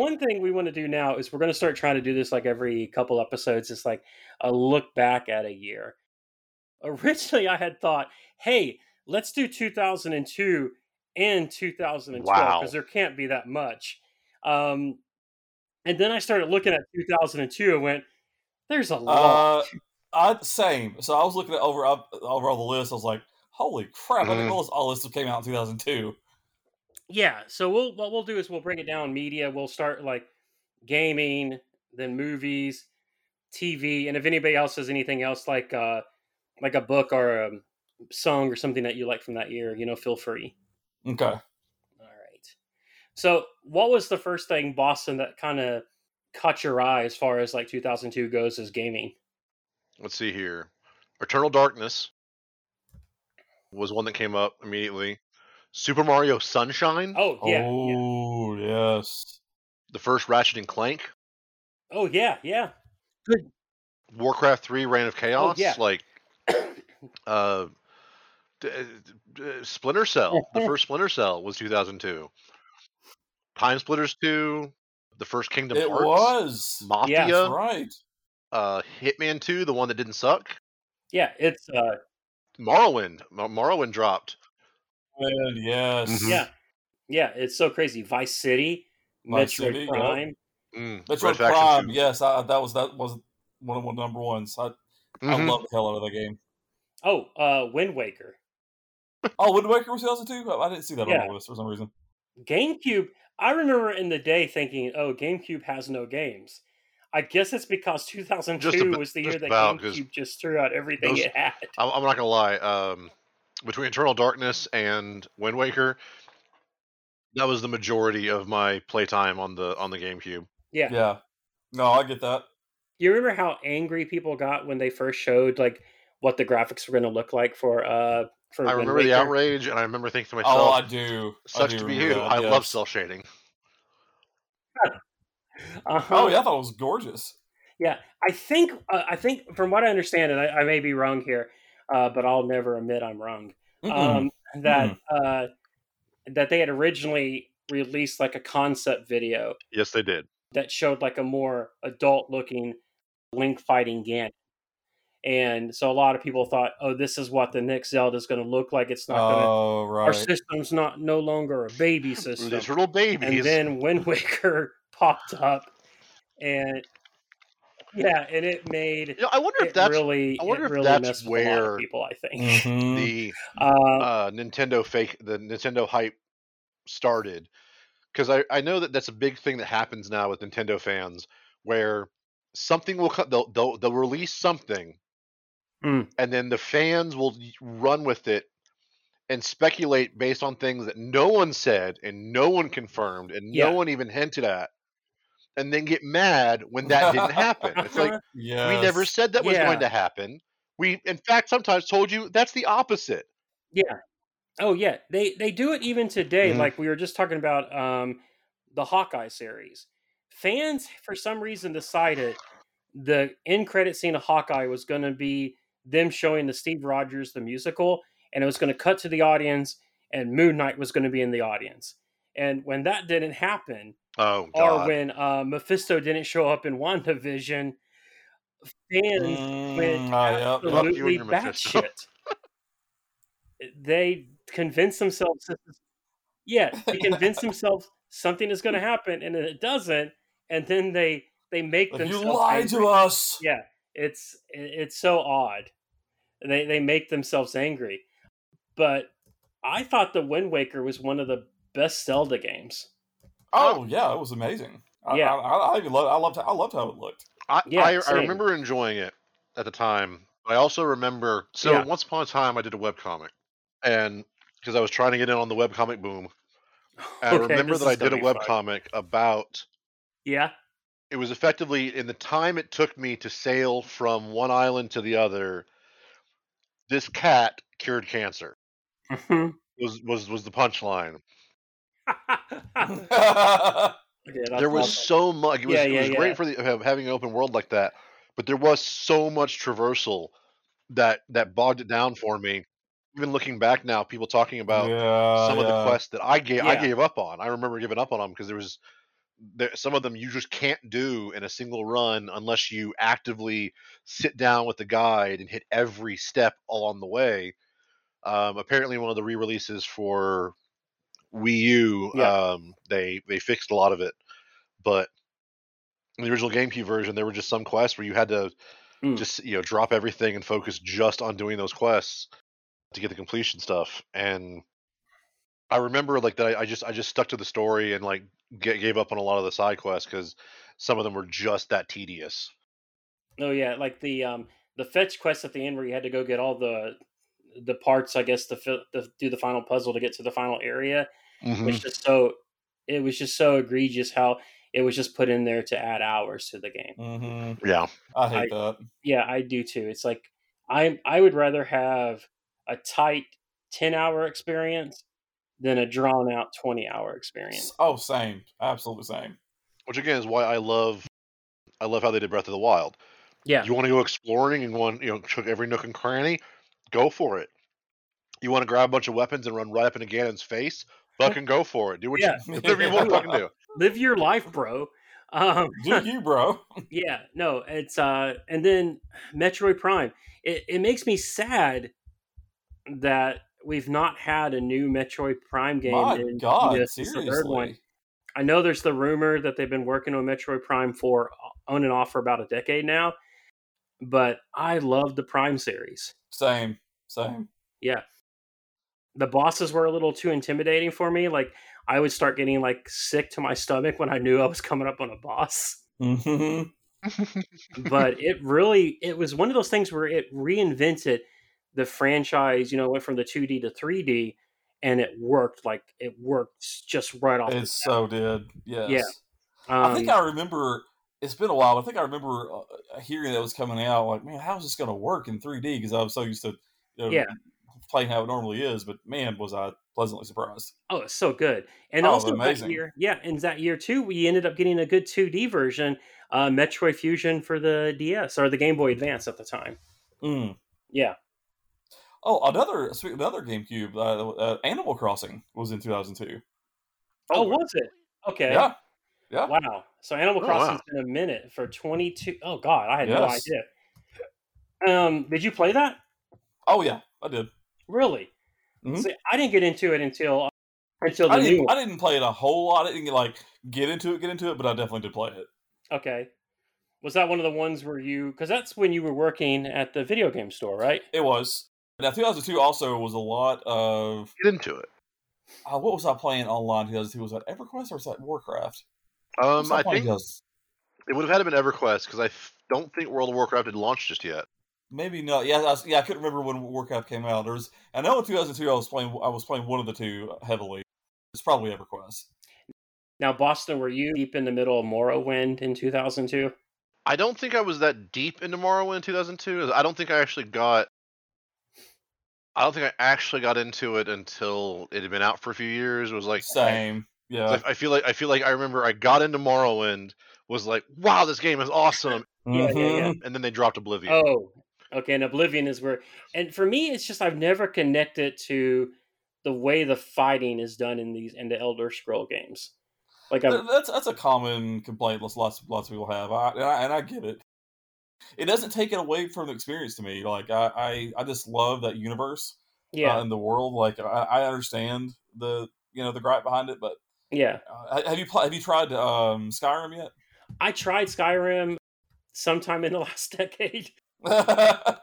One thing we want to do now is we're going to start trying to do this like every couple episodes. It's like a look back at a year. Originally, I had thought, hey, let's do 2002 and 2012 because wow. there can't be that much. Um, and then I started looking at 2002 and went, there's a lot. Uh, I, same. So I was looking at over over all the list. I was like, holy crap! Mm. I didn't mm-hmm. all this came out in 2002 yeah so we'll what we'll do is we'll bring it down media we'll start like gaming then movies tv and if anybody else has anything else like uh like a book or a song or something that you like from that year you know feel free. Okay. All right. So what was the first thing boston that kind of caught your eye as far as like 2002 goes as gaming? Let's see here. Eternal darkness was one that came up immediately Super Mario Sunshine. Oh yeah. Oh yeah. yes. The first Ratchet and Clank. Oh yeah, yeah. Good. Warcraft Three: Reign of Chaos. Oh, yeah. Like, uh, d- d- Splinter Cell. the first Splinter Cell was 2002. Time Splitters 2. The first Kingdom it Hearts. was Mafia. Yeah, right. Uh, Hitman 2, the one that didn't suck. Yeah, it's uh Morrowind. Morrowind dropped yes. Mm-hmm. Yeah. Yeah, it's so crazy. Vice City, Vice Metroid City, Prime. Yep. Mm, Metroid Prime, yes, I, that was that was one of my number ones. I, mm-hmm. I love the hell out of that game. Oh, uh, Wind Waker. oh, Wind Waker was 2002? I didn't see that yeah. on the list for some reason. GameCube, I remember in the day thinking, oh, GameCube has no games. I guess it's because 2002 Just about- was the year that about, 'cause GameCube just threw out everything those- it had. I'm, I'm not gonna lie. Um, between Eternal Darkness and Wind Waker, that was the majority of my playtime on the on the GameCube. Yeah. Yeah. No, I get that. You remember how angry people got when they first showed like what the graphics were going to look like for uh for I Wind remember the outrage, and I remember thinking to myself, Oh, I do. I do to be you. that, I love cel shading." Uh-huh. Oh yeah, I thought it was gorgeous. Yeah, I think uh, I think from what I understand, and I, I may be wrong here, uh, but I'll never admit I'm wrong. Mm-mm. Um, that uh, that they had originally released like a concept video Yes, they did. that showed like a more adult looking Link fighting Ganon. And so a lot of people thought, oh, this is what the next Zelda is going to look like. It's not going to. oh Our system's not no longer a baby The system. little babies. And then Wind Waker popped up, and yeah, and it made you know, I wonder if that's really, I wonder if really that's messed with a lot where people. I think. Mhm. the Uh, uh, Nintendo fake, the Nintendo hype started. Because I, I know that that's a big thing that happens now with Nintendo fans, where something will come, they'll, they'll, they'll release something, Mm. and then the fans will run with it and speculate based on things that no one said and no one confirmed and Yeah. no one even hinted at, and then get mad when that didn't happen. It's like Yes. we never said that was Yeah. going to happen. We, in fact, sometimes told you that's the opposite. Yeah. Oh yeah, they they do it even today. Mhm. Like we were just talking about um, the Hawkeye series. Fans, for some reason, decided the end credit scene of Hawkeye was going to be them showing the Steve Rogers the musical, and it was going to cut to the audience, and Moon Knight was going to be in the audience. And when that didn't happen, Oh or when uh, Mephisto didn't show up in WandaVision, fans went Mm, ah, yep, yep. Absolutely and your batshit. they convince themselves, this is- yeah, they convince themselves something is going to happen, and it doesn't, and then they they make Like, you themselves lied angry. to us. Yeah, it's it's so odd. They they make themselves angry, but I thought the Wind Waker was one of the best Zelda games. Oh yeah, it was amazing. I, Yeah. I, I, I loved. I loved. I loved how it looked. I, Yeah, I, I remember enjoying it at the time. I also remember. So Yeah. once upon a time, I did a webcomic, and because I was trying to get in on the webcomic boom, and I remember that I did a gonna be fun. webcomic about. Yeah, It was effectively in the time it took me to sail from one island to the other. This cat cured cancer. Mhm. Was was was the punchline. yeah, there was awesome. so much. It was, Yeah, it was yeah. great for the, having an open world like that, but there was so much traversal that that bogged it down for me. Even looking back now, people talking about some of the quests that I gave I gave up on. I remember giving up on them because there was there, some of them you just can't do in a single run unless you actively sit down with the guide and hit every step along the way. Um, apparently, one of the re-releases for Wii U, Yeah. um, they they fixed a lot of it, but in the original GameCube version, there were just some quests where you had to Mm. just you know drop everything and focus just on doing those quests to get the completion stuff. And I remember like that I, I just I just stuck to the story and like ga- gave up on a lot of the side quests because some of them were just that tedious. Oh yeah, like the um the fetch quest at the end where you had to go get all the the parts, I guess, to, fi- to do the final puzzle to get to the final area. Mm-hmm. Was just so it was just so egregious how it was just put in there to add hours to the game. hmm Yeah, I hate that. Yeah, I do too. It's like I I would rather have a tight ten hour experience than a drawn out twenty hour experience. Oh, same. Absolutely same. which again is why I love I love how they did Breath of the Wild. Yeah, You want to go exploring and want you know check every nook and cranny, go for it. You want to grab a bunch of weapons and run right up into Ganon's face, fucking go for it. Do what Yeah. you whatever you want to fucking do. live your life, bro. Um, Do you, bro? Yeah, no, it's uh and then Metroid Prime. It it makes me sad that we've not had a new Metroid Prime game My in God, Vita since the third one. seriously. I know there's the rumor that they've been working on Metroid Prime for uh, on and off for about a decade now, but I love the Prime series. Same. Same. Yeah. The bosses were a little too intimidating for me. Like I would start getting like sick to my stomach when I knew I was coming up on a boss. hmm but it really it was one of those things where it reinvented the franchise. You know, went from the 2D to 3D, and it worked like it worked just right off. It the so did. Yes. Yeah. I think Um, I remember. It's been a while. But I think I remember uh, hearing that was coming out. Like, man, how's this going to work in 3D? Because I was so used to, you know, Yeah. playing how it normally is. But man, was I pleasantly surprised. Oh, it's so good. And Oh, also that year, yeah, and that year too, we ended up getting a good 2D version, uh, Metroid Fusion for the DS or the Game Boy Advance at the time. Mm. Yeah. Oh, another another GameCube, uh, uh, Animal Crossing was in 2002. Oh, was it? Okay. Yeah, yeah. Wow. So Animal Oh, Crossing's wow. been a minute for 22. Oh God, I had no idea. Um, did you play that? Oh yeah, I did. Really? Mhm. See, I didn't get into it until until the I new didn't. one. I didn't play it a whole lot. I didn't like get into it, get into it, but I definitely did play it. Okay. Was that one of the ones where you? Because that's when you were working at the video game store, right? It was. Now 2002 also was a lot of Get into it. uh, what was I playing online? 2002 was that EverQuest or was that Warcraft? What was Um, I think 2000? it would have had to been EverQuest because I f- don't think World of Warcraft had launched just yet. maybe not. Yeah, I, was- yeah. I couldn't remember when Warcraft came out. There was. I know in 2002 I was playing. I was playing one of the two heavily. It's probably EverQuest. Now, Boston, were you deep in the middle of Morrowind in 2002? I don't think I was that deep into Morrowind in 2002. I don't think I actually got. I don't think I actually got into it until it had been out for a few years. It was like Same. Yeah. I, I feel like I feel like I remember I got into Morrowind, was like, "Wow, this game is awesome," Yeah, yeah, yeah. Mhm. and then they dropped Oblivion. Oh, okay. And Oblivion is where, and for me, it's just I've never connected to the way the fighting is done in these in the Elder Scroll games. Like, I've, That's that's a common complaint lots lots lots of people have, I, and, I, and I get it. It doesn't take it away from the experience to me. Like I I, I just love that universe yeah, uh, and the world. Like I, I understand the you know the gripe behind it, but yeah. uh, have you pl- have you tried um, Skyrim yet? I tried Skyrim sometime in the last decade.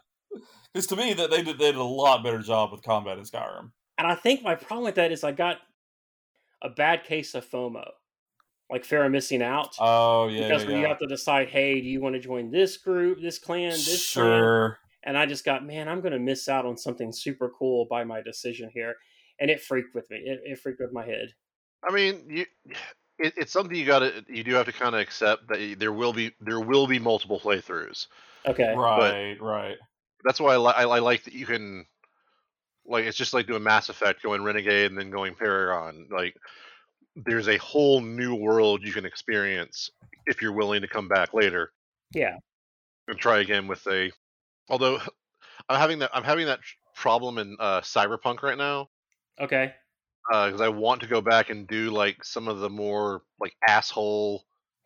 Because to me, that they did they did a lot better job with combat in Skyrim. And I think my problem with that is I got a bad case of FOMO, like fear of missing out. Oh yeah, because yeah, when you have to decide, hey, do you want to join this group, this clan, this clan? sure. And I just got, man, I'm going to miss out on something super cool by my decision here. And it freaked with me. It, it freaked with my head. I mean, you, it, it's something you got to you do have to kind of accept that there will be there will be multiple playthroughs. Okay. Right, right. That's why I, li- I, I like that you can like it's just like doing Mass Effect, going Renegade, and then going Paragon. Like there's a whole new world you can experience if you're willing to come back later Yeah. and try again with a. Although I'm having that I'm having that problem in uh, Cyberpunk right now Okay. Because I want to go back and do like some of the more like asshole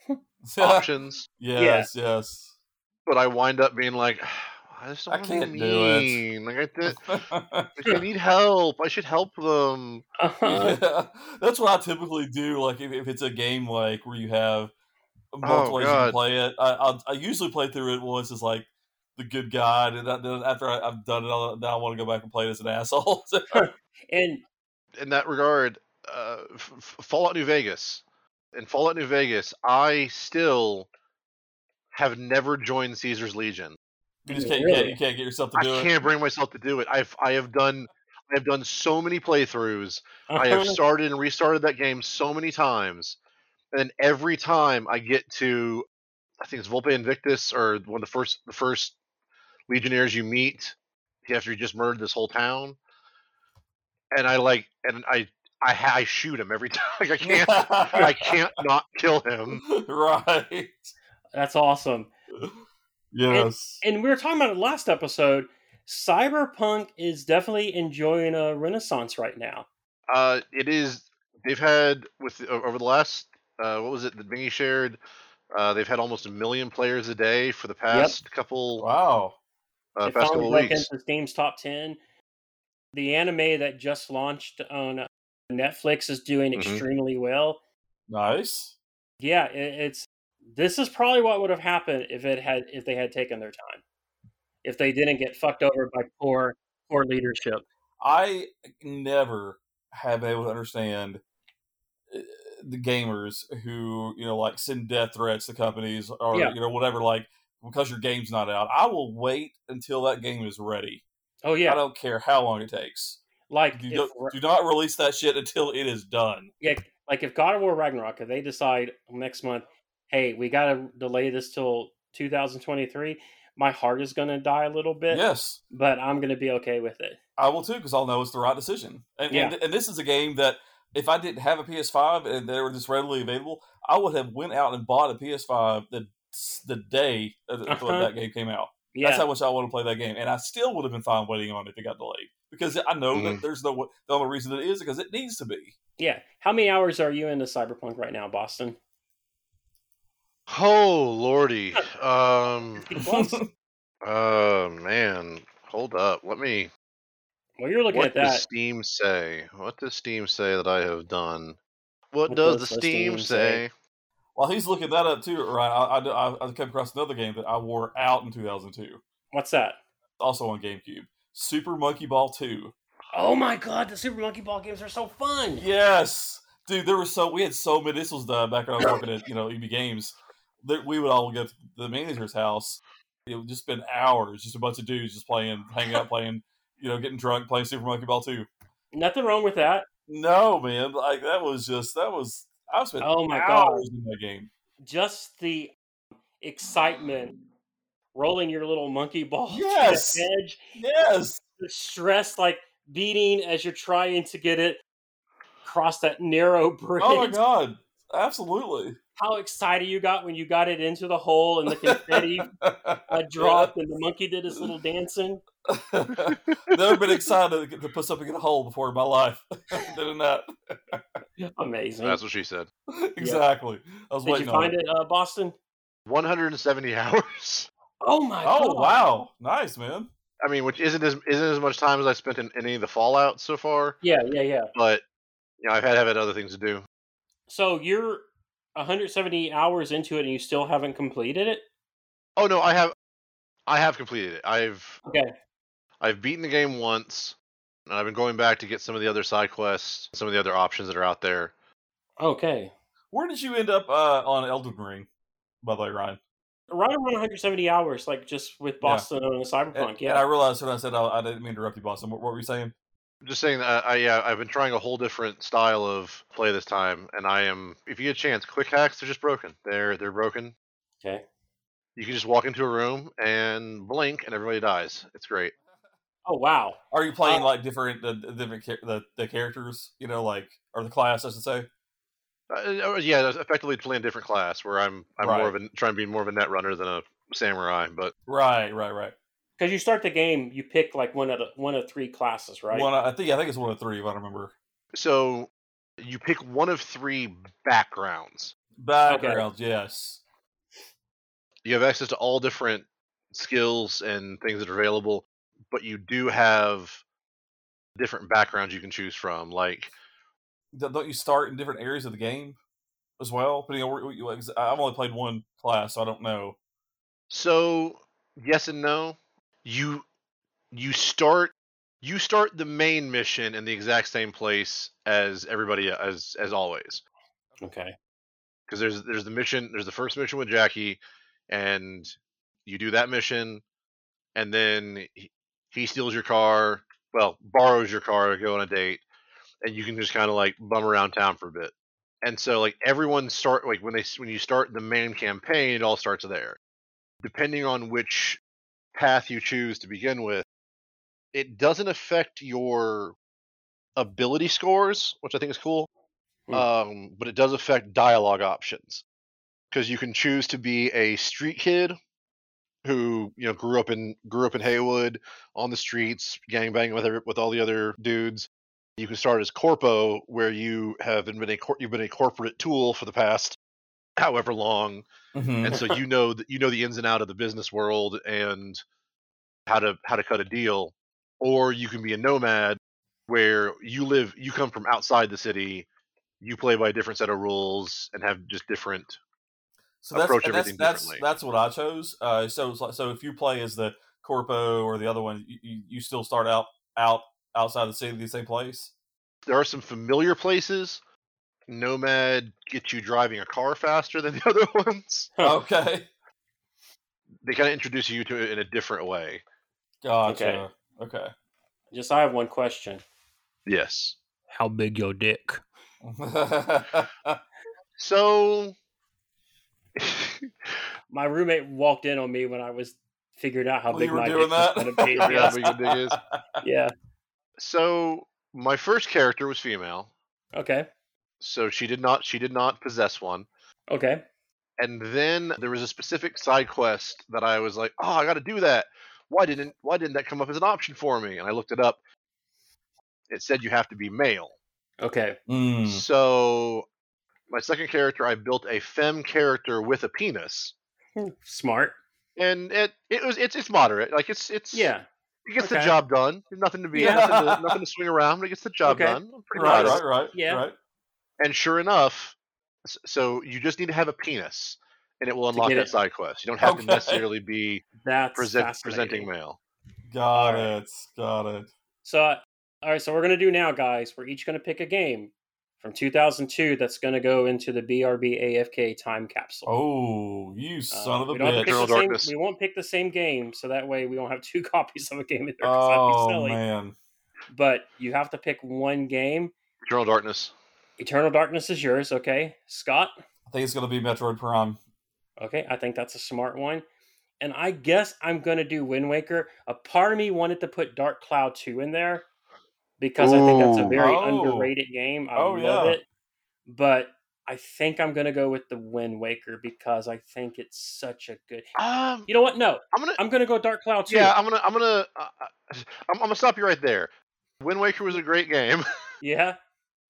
options, yes, yes. but I wind up being like, I just don't I want can't to do it." mean. Like I, did, I need help. I should help them. Uh-huh. yeah, that's what I typically do. Like if, if it's a game like where you have multiple ways you can Oh, God. play it, I I'll, I usually play through it once as like the good guy, and then then after I, I've done it, I'll, now I want to go back and play it as an asshole. And In that regard, uh, F- F- Fallout New Vegas. In Fallout New Vegas, I still have never joined Caesar's Legion. you just can't, you can't Really? you can't get yourself to I do it. I can't bring myself to do it. I've I have done I have done so many playthroughs. I have started and restarted that game so many times, and every time I get to, I think it's Volpe Invictus or one of the first the first Legionnaires you meet after you just murdered this whole town, and I like and I I, I shoot him every time. Like I can't I can't not kill him. right. that's awesome. Yes. And we were talking about it last episode. Cyberpunk is definitely enjoying a renaissance right now. Uh, it is they've had with over the last uh, what was it that Bingy shared. Uh, they've had almost a million players a day for the past couple wow. uh, it past finally couple broke weeks. into Steam's top 10. The anime that just launched on Netflix is doing Mhm. extremely well. Nice. Yeah, it, it's this is probably what would have happened if it had if they had taken their time. If they didn't get fucked over by poor poor leadership. I never have been able to understand uh, the gamers who you know like send death threats to companies or Yeah. you know whatever like because your game's not out. I will wait until that game is ready. Oh yeah. I don't care how long it takes. like Do, if, don't- do not release that shit until it is done. yeah, like if God of War Ragnarok, if they decide next month, hey, we got to delay this till 2023, my heart is gonna die a little bit. Yes, but I'm gonna be okay with it. I will too because I'll know it's the right decision. And, Yeah. and and this is a game that if I didn't have a PS5 and they were just readily available, I would have went out and bought a PS5 the the day that Uh-huh. that game came out. Yeah, That's how much I want to play that game, and I still would have been fine waiting on it if it got delayed because I know Mhm. that there's no the only reason it is because it needs to be. yeah. How many hours are you into Cyberpunk right now, Boston? Oh lordy. Um. 50? Uh man. Hold up. Let me. well, you're looking what at does that. Steam say? What does Steam say that I have done? What, What does, does the the Steam, Steam say? say? While he's looking that up too, right? I, I, I came across another game that I wore out in 2002, What's that? also on GameCube. Super Monkey Ball 2. Oh my god, the Super Monkey Ball games are so fun. Yes, dude. There were so we had so many. This was the back when I was working at you know EB Games. That we would all go to the manager's house. It would just spend hours, just a bunch of dudes just playing, hanging out, playing, you know, getting drunk, playing Super Monkey Ball 2. Nothing wrong with that. No, man, like that was just that was I spent Oh my God. in that game. Just the excitement, rolling your little monkey ball Yes. to the edge, Yes, the stress like beating as you're trying to get it across that narrow bridge. oh my god, absolutely. How excited you got when you got it into the hole and the confetti uh, dropped and the monkey did his little dancing. Never been excited to, get- to put something in a hole before in my life. Doing that Amazing. That's what she said. exactly. I was Did waiting you on find it. it, uh, Boston? 170 hours. Oh my Oh god! wow, nice man. I mean, which isn't as isn't as much time as I spent in any of the Fallout so far. Yeah, yeah, yeah. But you know, I've had had other things to do. So you're 170 hours into it and you still haven't completed it? Oh no, I have, I have completed it. I've Okay. I've beaten the game once, and I've been going back to get some of the other side quests, some of the other options that are out there. Okay. Where did you end up uh, on Elden Ring? By the way, Ryan. Right around 170 hours, like just with Yeah. Boston and Cyberpunk. And, yeah. and I realized when I said I, I didn't mean to interrupt you, Boston. What, what were you saying? Just saying that I yeah, I've been trying a whole different style of play this time, and I am. If you get a chance, quick hacks they're just broken. They're they're broken. okay. You can just walk into a room and blink, and everybody dies. It's great. Oh wow. Are you playing Uh, like different the the different the, the characters? You know, like or the class, I should say. Uh, uh, yeah, that's effectively playing a different class where I'm I'm more of a trying to be more of a net runner than a samurai. But Right, right, right. Because you start the game, you pick like one of the, one of three classes, right? One, I think I think it's one of three if I remember. so you pick one of three backgrounds. Backgrounds, yes. You have access to all different skills and things that are available, but you do have different backgrounds you can choose from. Like Don't you start in different areas of the game as well? Depending on where like, I've only played one class, so I don't know. so, yes and no. You you start you start the main mission in the exact same place as everybody uh, as as always. okay. because there's there's the mission there's the first mission with Jackie, and you do that mission, and then he, steals your car, well borrows your car to go on a date, and you can just kind of like bum around town for a bit. And so like everyone start like when they when you start the main campaign, it all starts there. Depending on which path you choose to begin with, it doesn't affect your ability scores, which I think is cool Hmm. um, but it does affect dialogue options because you can choose to be a street kid who you know grew up in grew up in Heywood on the streets, gangbanging with every, with all the other dudes. You can start as corpo, where you have been a you've been a corporate tool for the past however long, and mm-hmm. so you know that you know the ins and out of the business world and how to how to cut a deal. Or you can be a nomad, where you live you come from outside the city you play by a different set of rules and have just different so that's, approach that's everything that's differently. that's what I chose. Uh, so so if you play as the corpo or the other one, you, you, you still start out out outside the city, the same place. there are some familiar places Nomad gets you driving a car faster than the other ones. Okay. They kind of introduce you to it in a different way. Gotcha. Okay. Just I have one question. Yes. How big your dick? So My roommate walked in on me when I was figured out how Well, big you were my doing dick was going to be. Yeah, big is. yeah. So my first character was female, Okay. so she did not she did not possess one. Okay. And then there was a specific side quest that I was like, "Oh, I got to do that. Why didn't why didn't that come up as an option for me?" And I looked it up. It said you have to be male. Okay. Mm. So my second character, I built a femme character with a penis, Smart. and it it was it's it's moderate. Like it's it's Yeah. it gets the job done. There's nothing to be Yeah. nothing, to, nothing to swing around. but It gets the job Okay. done. I'm Right, right, right. Yeah. Right. And sure enough, so you just need to have a penis, and it will unlock that it. side quest. You don't have Okay. to necessarily be That's present, presenting male. Got it. Got it. So, uh, all right. So we're gonna do now, guys. We're each gonna pick a game from 2002 that's gonna go into the BRB AFK time capsule. Oh, you Uh, son of a we, don't bitch. pick Eternal the same, we won't pick the same game, so that way we won't have two copies of a game in there. 'cause that'd be Oh silly. man. But you have to pick one game. Eternal Darkness. Eternal Darkness is yours, okay? Scott? I think it's gonna be Metroid Prime. Okay, I think that's a smart one. And I guess I'm gonna do Wind Waker. A part of me wanted to put Dark Cloud 2 in there because I think that's a very Oh. underrated game. I Oh, love yeah. it. But I think I'm gonna go with the Wind Waker because I think it's such a good. Um, You know what? No, I'm gonna I'm gonna go Dark Cloud 2. yeah, I'm gonna I'm gonna uh, uh, I'm, I'm gonna stop you right there. Wind Waker was a great game, yeah.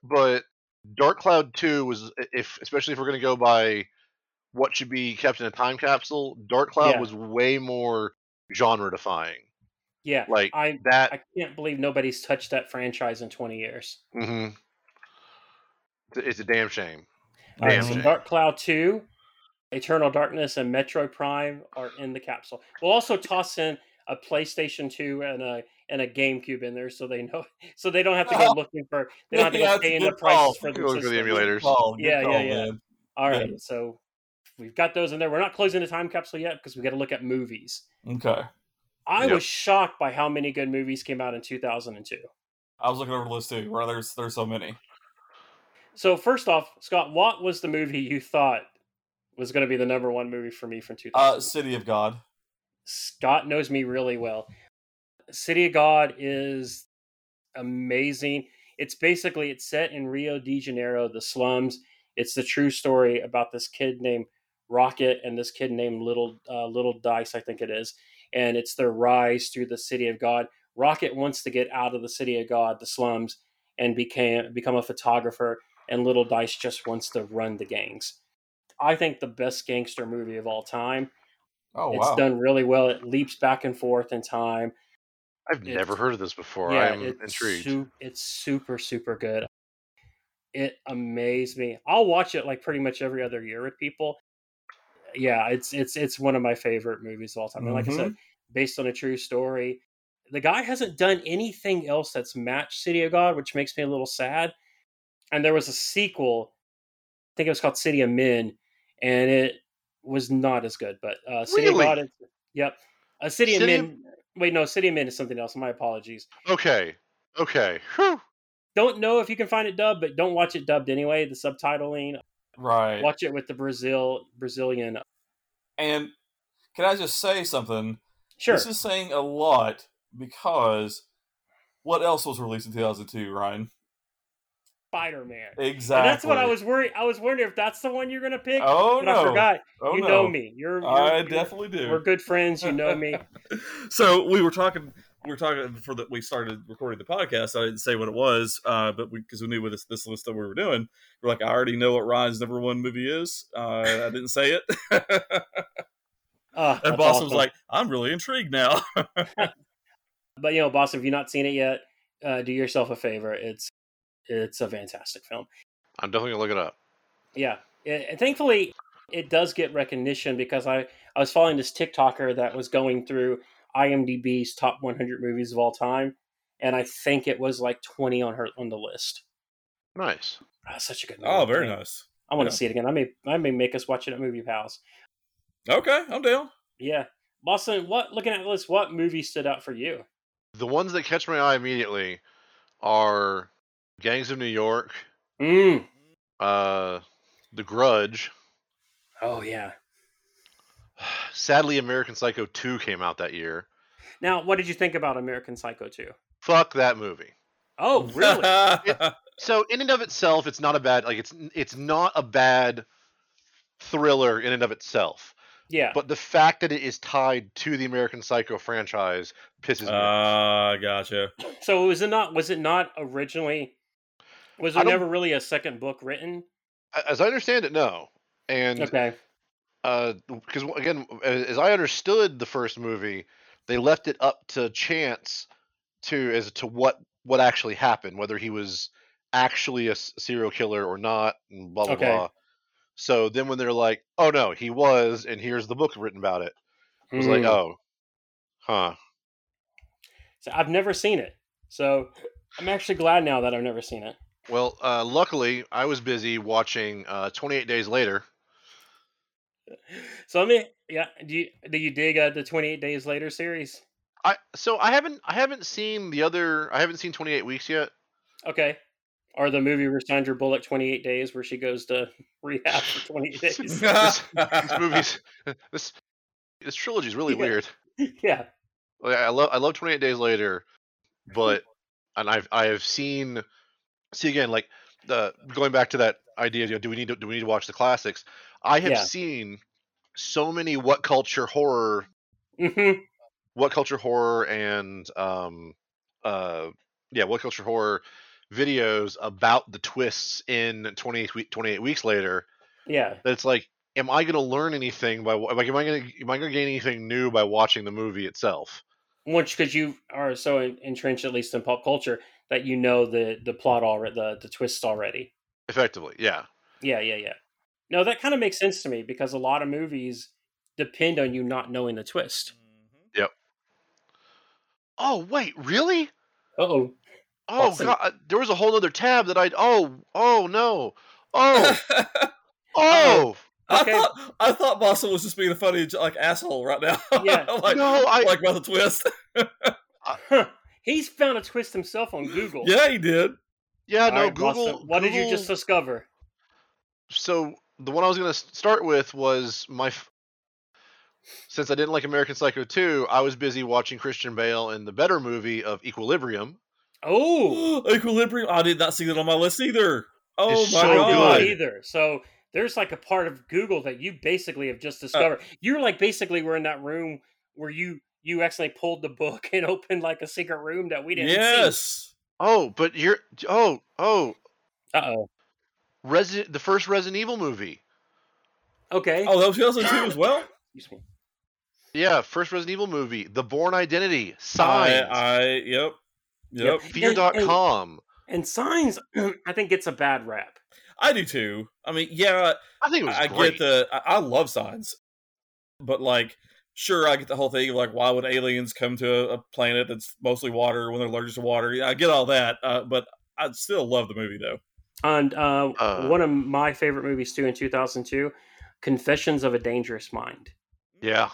but Dark Cloud Two was if especially if we're gonna go by what should be kept in a time capsule. Dark Cloud Yeah. was way more genre defying. Yeah. Like I that. I can't believe nobody's touched that franchise in 20 years. hmm It's, a- damn shame. All right, Damn so shame. Dark Cloud 2, Eternal Darkness, and Metroid Prime are in the capsule. We'll also toss in a PlayStation 2 and a and a GameCube in there so they know so they don't have to go looking for they don't have to Yeah, go it's a in the good prices for the for the emulators. Call, Yeah, call, yeah, yeah. man. All Yeah. so we've got those in there. We're not closing the time capsule yet because we got to look at movies. Okay. I Yep. was shocked by how many good movies came out in 2002. I was looking over the list too, where there's there's so many. So first off, Scott, what was the movie you thought was going to be the number one movie for me from 2000? Uh City of God. Scott knows me really well. City of God is amazing. It's basically it's set in Rio de Janeiro, the slums. It's the true story about this kid named Rocket and this kid named Little uh, Little Dice, I think it is, and it's their rise through the City of God. Rocket wants to get out of the City of God, the slums, and became become a photographer, and Little Dice just wants to run the gangs. I think the best gangster movie of all time. Oh It's wow. done really well. It leaps back and forth in time. I've It's- never heard of this before. yeah, I am it's intrigued. su- it's super super good. It amazed me. I'll watch it like pretty much every other year with people. Yeah, it's it's it's one of my favorite movies of all time. And like I said, based on a true story. The guy hasn't done anything else that's matched City of God, which makes me a little sad. And there was a sequel, I think it was called City of Men, and it was not as good. But uh, City Really? of God, is, yep, a City, City of of- Men. Wait, no, City of Men is something else. My apologies. Okay. Okay. Whew. Don't know if you can find it dubbed, but don't watch it dubbed anyway. The subtitling, right. watch it with the Brazil Brazilian. Uh, and can I just say something? Sure, This is saying a lot because what else was released in 2002, Ryan? Spider Man. Exactly. And that's what I was worried. I was wondering if that's the one you're gonna pick. Oh but no! I forgot. Oh you no! know me. You're, you're I you're- definitely do. We're good friends. You know me. so we were talking. We were talking before that we started recording the podcast. I didn't say what it was, uh, but because we, knew what this, this list that we were doing, we're like, I already know what Ryan's number one movie is. Uh, I didn't say it, Oh, and that's Boston was like, I'm really intrigued now. but you know, Boston, if you've not seen it yet, uh, do yourself a favor. It's it's a fantastic film. I'm definitely gonna look it up. Yeah, it, and thankfully it does get recognition because I I was following this TikToker that was going through IMDb's top 100 movies of all time, and I think it was like 20 on her on the list. Nice. Ah, such a good movie. Oh, very nice. I want Yeah. to see it again. I may I may make us watch it at Movie Pals. Okay, I'm down. Yeah. Boston, what looking at this, what movie stood out for you? The ones that catch my eye immediately are Gangs of New York, Mm. uh, The Grudge. Oh yeah. Sadly, American Psycho 2 came out that year. Now, what did you think about American Psycho 2? Fuck that movie. Oh, really? So in and of itself, it's not a bad like it's it's not a bad thriller in and of itself. yeah. But the fact that it is tied to the American Psycho franchise pisses me off. uh, gotcha. So was it not was it not originally was I there never really a second book written? As I understand it, no. And Okay. Uh because again as i understood the first movie they left it up to chance to as to what what actually happened whether he was actually a serial killer or not and blah blah Okay. blah so then when they're like oh no he was and here's the book written about it it was like Mm. oh huh So I've never seen it. So I'm actually glad now that I've never seen it. well uh luckily i was busy watching uh 28 days later So I mean, yeah, do you do you dig uh, the 28 Days Later series? i so i haven't i haven't seen the other i haven't seen 28 weeks yet Okay. Or the movie where Sandra Bullock 28 Days where she goes to rehab for 28 days. these movies this this trilogy is really Yeah. weird yeah. Like, I love I love 28 Days Later, but and I've I have seen see again like the going back to that idea. You know, do we need to do we need to watch the classics? I have Yeah. seen so many WhatCulture Horror, hmm WhatCulture Horror, and um uh yeah, WhatCulture Horror videos about the twists in 28 28 weeks later. Yeah. That it's like, am I going to learn anything by like am I going to am I going to gain anything new by watching the movie itself? Which because you are so entrenched, at least in pop culture, that you know the the plot already, the the twist already. Effectively, yeah. Yeah, yeah, yeah. No, that kind of makes sense to me because a lot of movies depend on you not knowing the twist. Yep. Oh wait, really? Uh oh. Oh Awesome. god, there was a whole other tab that I. Oh, oh no. Oh, oh. I Okay. thought I thought Boston was just being a funny like asshole right now. Yeah. like, no, I. like about the twist. Huh. He's found a twist himself on Google. yeah, he did. yeah, All no. right, Google. Boston, What did you just discover? So the one I was gonna start with was my. f- Since I didn't like American Psycho 2, I was busy watching Christian Bale in the better movie of Equilibrium. Oh, Equilibrium. I did not see that on my list either. Oh It's my so I didn't god. good. either. So there's like a part of Google that you basically have just discovered. You're like basically we're in that room where you you accidentally pulled the book and opened like a secret room that we didn't see. Yes. Oh, but you're. Oh, oh. Uh oh. Resident, the first Resident Evil movie. Okay. Oh, that was 2002 as well. Excuse me. Yeah, first Resident Evil movie. The Bourne Identity. I, Signs. I yep. Yep. Fear.com. And signs, I think gets a bad rap. I do too. I mean, yeah, I think it was I great. get the. I, I love signs, but like, sure, I get the whole thing. of, Like, why would aliens come to a, a planet that's mostly water when they're allergic to water? Yeah, I get all that, uh, but I still love the movie though. And uh, Uh. one of my favorite movies too in 2002, Confessions of a Dangerous Mind. yeah.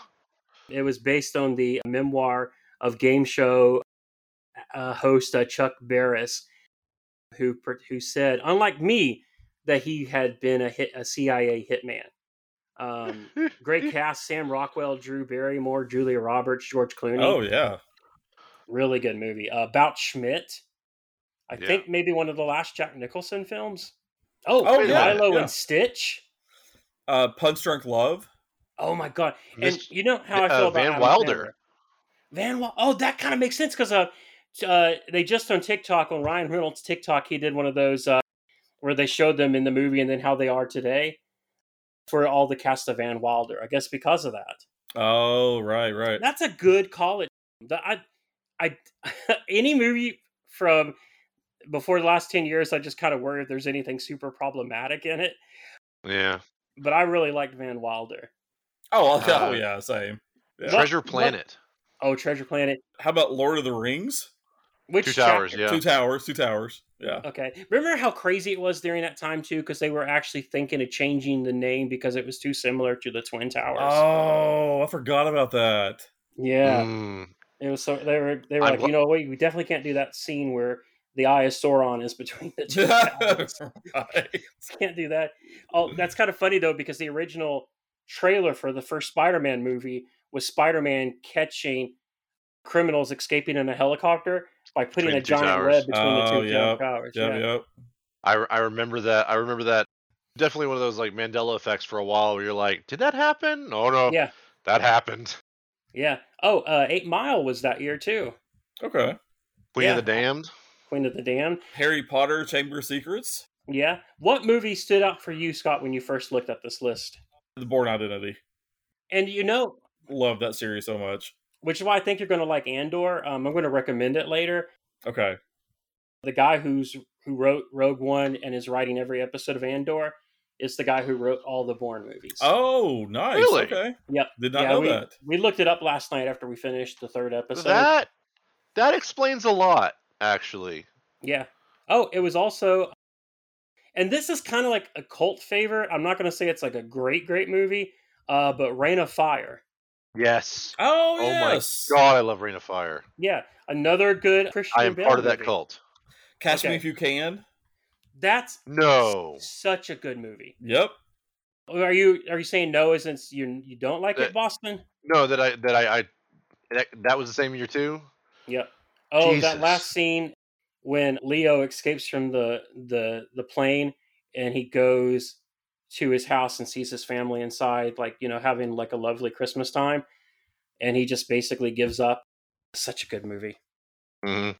It was based on the memoir of game show uh, host uh, Chuck Barris, who who said, unlike me, that he had been a hit a CIA hitman. Um, great cast: Sam Rockwell, Drew Barrymore, Julia Roberts, George Clooney. Oh yeah, really good movie. Uh, about Schmidt, I Yeah. think maybe one of the last Jack Nicholson films. Oh, Oh, yeah, Lilo yeah. and Stitch. uh, Punch Drunk Love. Oh my god! And Mis- you know how I uh, feel about Van Adam Wilder. Van Wilder. Oh, that kind of makes sense because uh, uh, they just on TikTok on Ryan Reynolds' TikTok, he did one of those uh, where they showed them in the movie and then how they are today for all the cast of Van Wilder. I guess because of that. Oh right, right. That's a good call. It. The- I, I, any movie from before the last ten years, I just kind of worry if there's anything super problematic in it. Yeah. But I really liked Van Wilder. Oh, okay. Uh, oh yeah, same. Yeah. What- Treasure what- Planet. Oh, Treasure Planet. How about Lord of the Rings? Which Two Towers, chapter? yeah. Two towers, two towers. Yeah. Okay. Remember how crazy it was during that time too, because they were actually thinking of changing the name because it was too similar to the Twin Towers. Oh, I forgot about that. yeah. Mm. It was so they were they were I'm like, gl- you know, wait, we definitely can't do that scene where the eye of Sauron is between the two right. can't do that. Oh, that's kind of funny though because the original trailer for the first Spider-Man movie was Spider-Man catching criminals escaping in a helicopter by putting Between a giant towers. web between the two yep. towers. Yep, yeah. yep. I, I remember that. I remember that. Definitely one of those like Mandela effects for a while where you're like, did that happen? Oh no, yeah, that happened. yeah. Oh, uh, Eight Mile was that year too. Okay. Queen Yeah. of the Damned. Queen of the Damned. Harry Potter Chamber of Secrets. Yeah. What movie stood out for you, Scott, when you first looked at this list? The Bourne Identity. And you know, Love that series so much. which is why I think you're going to like Andor. Um, I'm going to recommend it later. Okay. the guy who's who wrote Rogue One and is writing every episode of Andor is the guy who wrote all the Bourne movies. Oh, nice. Really? Okay. yep. Did not yeah, know we, that. we looked it up last night after we finished the third episode. That that explains a lot, actually. Yeah. Oh, it was also, and this is kind of like a cult favorite. I'm not going to say it's like a great, great movie, uh, but Reign of Fire. Yes. Oh, yes. Oh yes. my god, I love Reign of Fire. Yeah, another good Christian I am Bale part of that movie. cult. Catch Okay. Me If You Can. That's No. such a good movie. Yep. Are you are you saying no? Isn't you you don't like Uh, it, Boston? No, that I that I, I that, that was the same year too. Yep. Oh, that last scene when Leo escapes from the the the plane and he goes to his house and sees his family inside, like you know, having like a lovely Christmas time, and he just basically gives up. Such a good movie. Mm-hmm.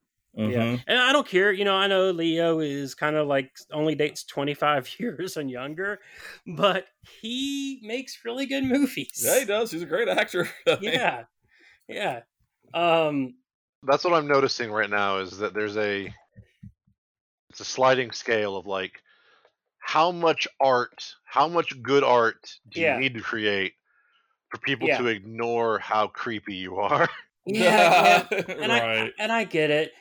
Yeah, Mhm. and I don't care. You know, I know Leo is kind of like only dates twenty five years and younger, but he makes really good movies. Yeah, he does. He's a great actor. Yeah, yeah. Um, That's what I'm noticing right now is that there's a it's a sliding scale of like how much art, how much good art do Yeah. you need to create for people Yeah. to ignore how creepy you are? yeah, yeah. and I and I get it,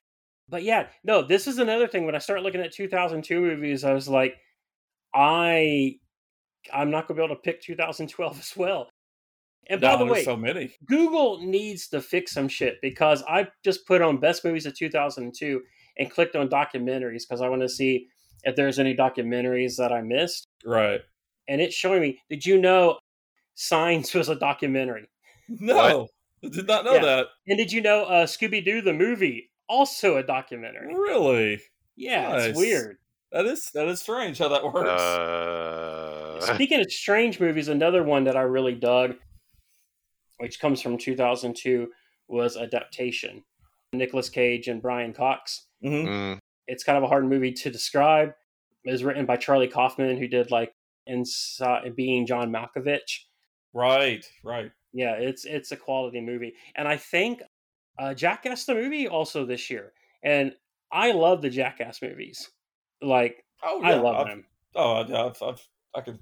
but yeah, no. This is another thing. When I start looking at 2002 movies, I was like, I, I'm not gonna be able to pick 2012 as well. And by the way, so many. Google needs to fix some shit because I just put on best movies of 2002 and clicked on documentaries because I want to see if there's any documentaries that I missed, Right. and it's showing me. Did you know Signs was a documentary? No, I did not know Yeah. that. And did you know uh, Scooby Doo the movie also a documentary? Really? Yeah, Nice. it's weird. That is that is strange how that works. Uh, Speaking of strange movies, another one that I really dug, which comes from 2002, was Adaptation. Nicolas Cage and Brian Cox. Mhm. mm, It's kind of a hard movie to describe. It was written by Charlie Kaufman, who did like Inside Being John Malkovich. Right. Right. Yeah, it's it's a quality movie, and I think uh, Jackass the movie also this year. And I love the Jackass movies. Like Oh I love I've- them. Oh yeah, I've, I've, I could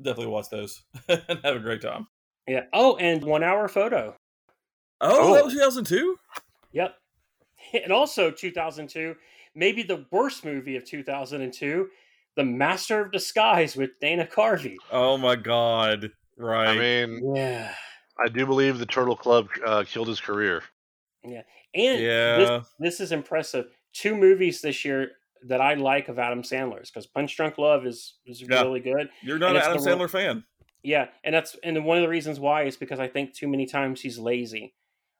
definitely watch those and have a great time. Yeah. Oh, and One Hour Photo. Oh, Oh. that was 2002. Yep. And also 2002, maybe the worst movie of 2002, The Master of Disguise with Dana Carvey. Oh my god. Right. I mean, Yeah. I do believe the Turtle Club uh, killed his career. And yeah. And this, this is impressive. Two movies this year that I like of Adam Sandler's because Punch Drunk Love is, is Yeah. really good. You're not and an Adam the Sandler fan. Yeah, and that's and one of the reasons why is because I think too many times he's lazy.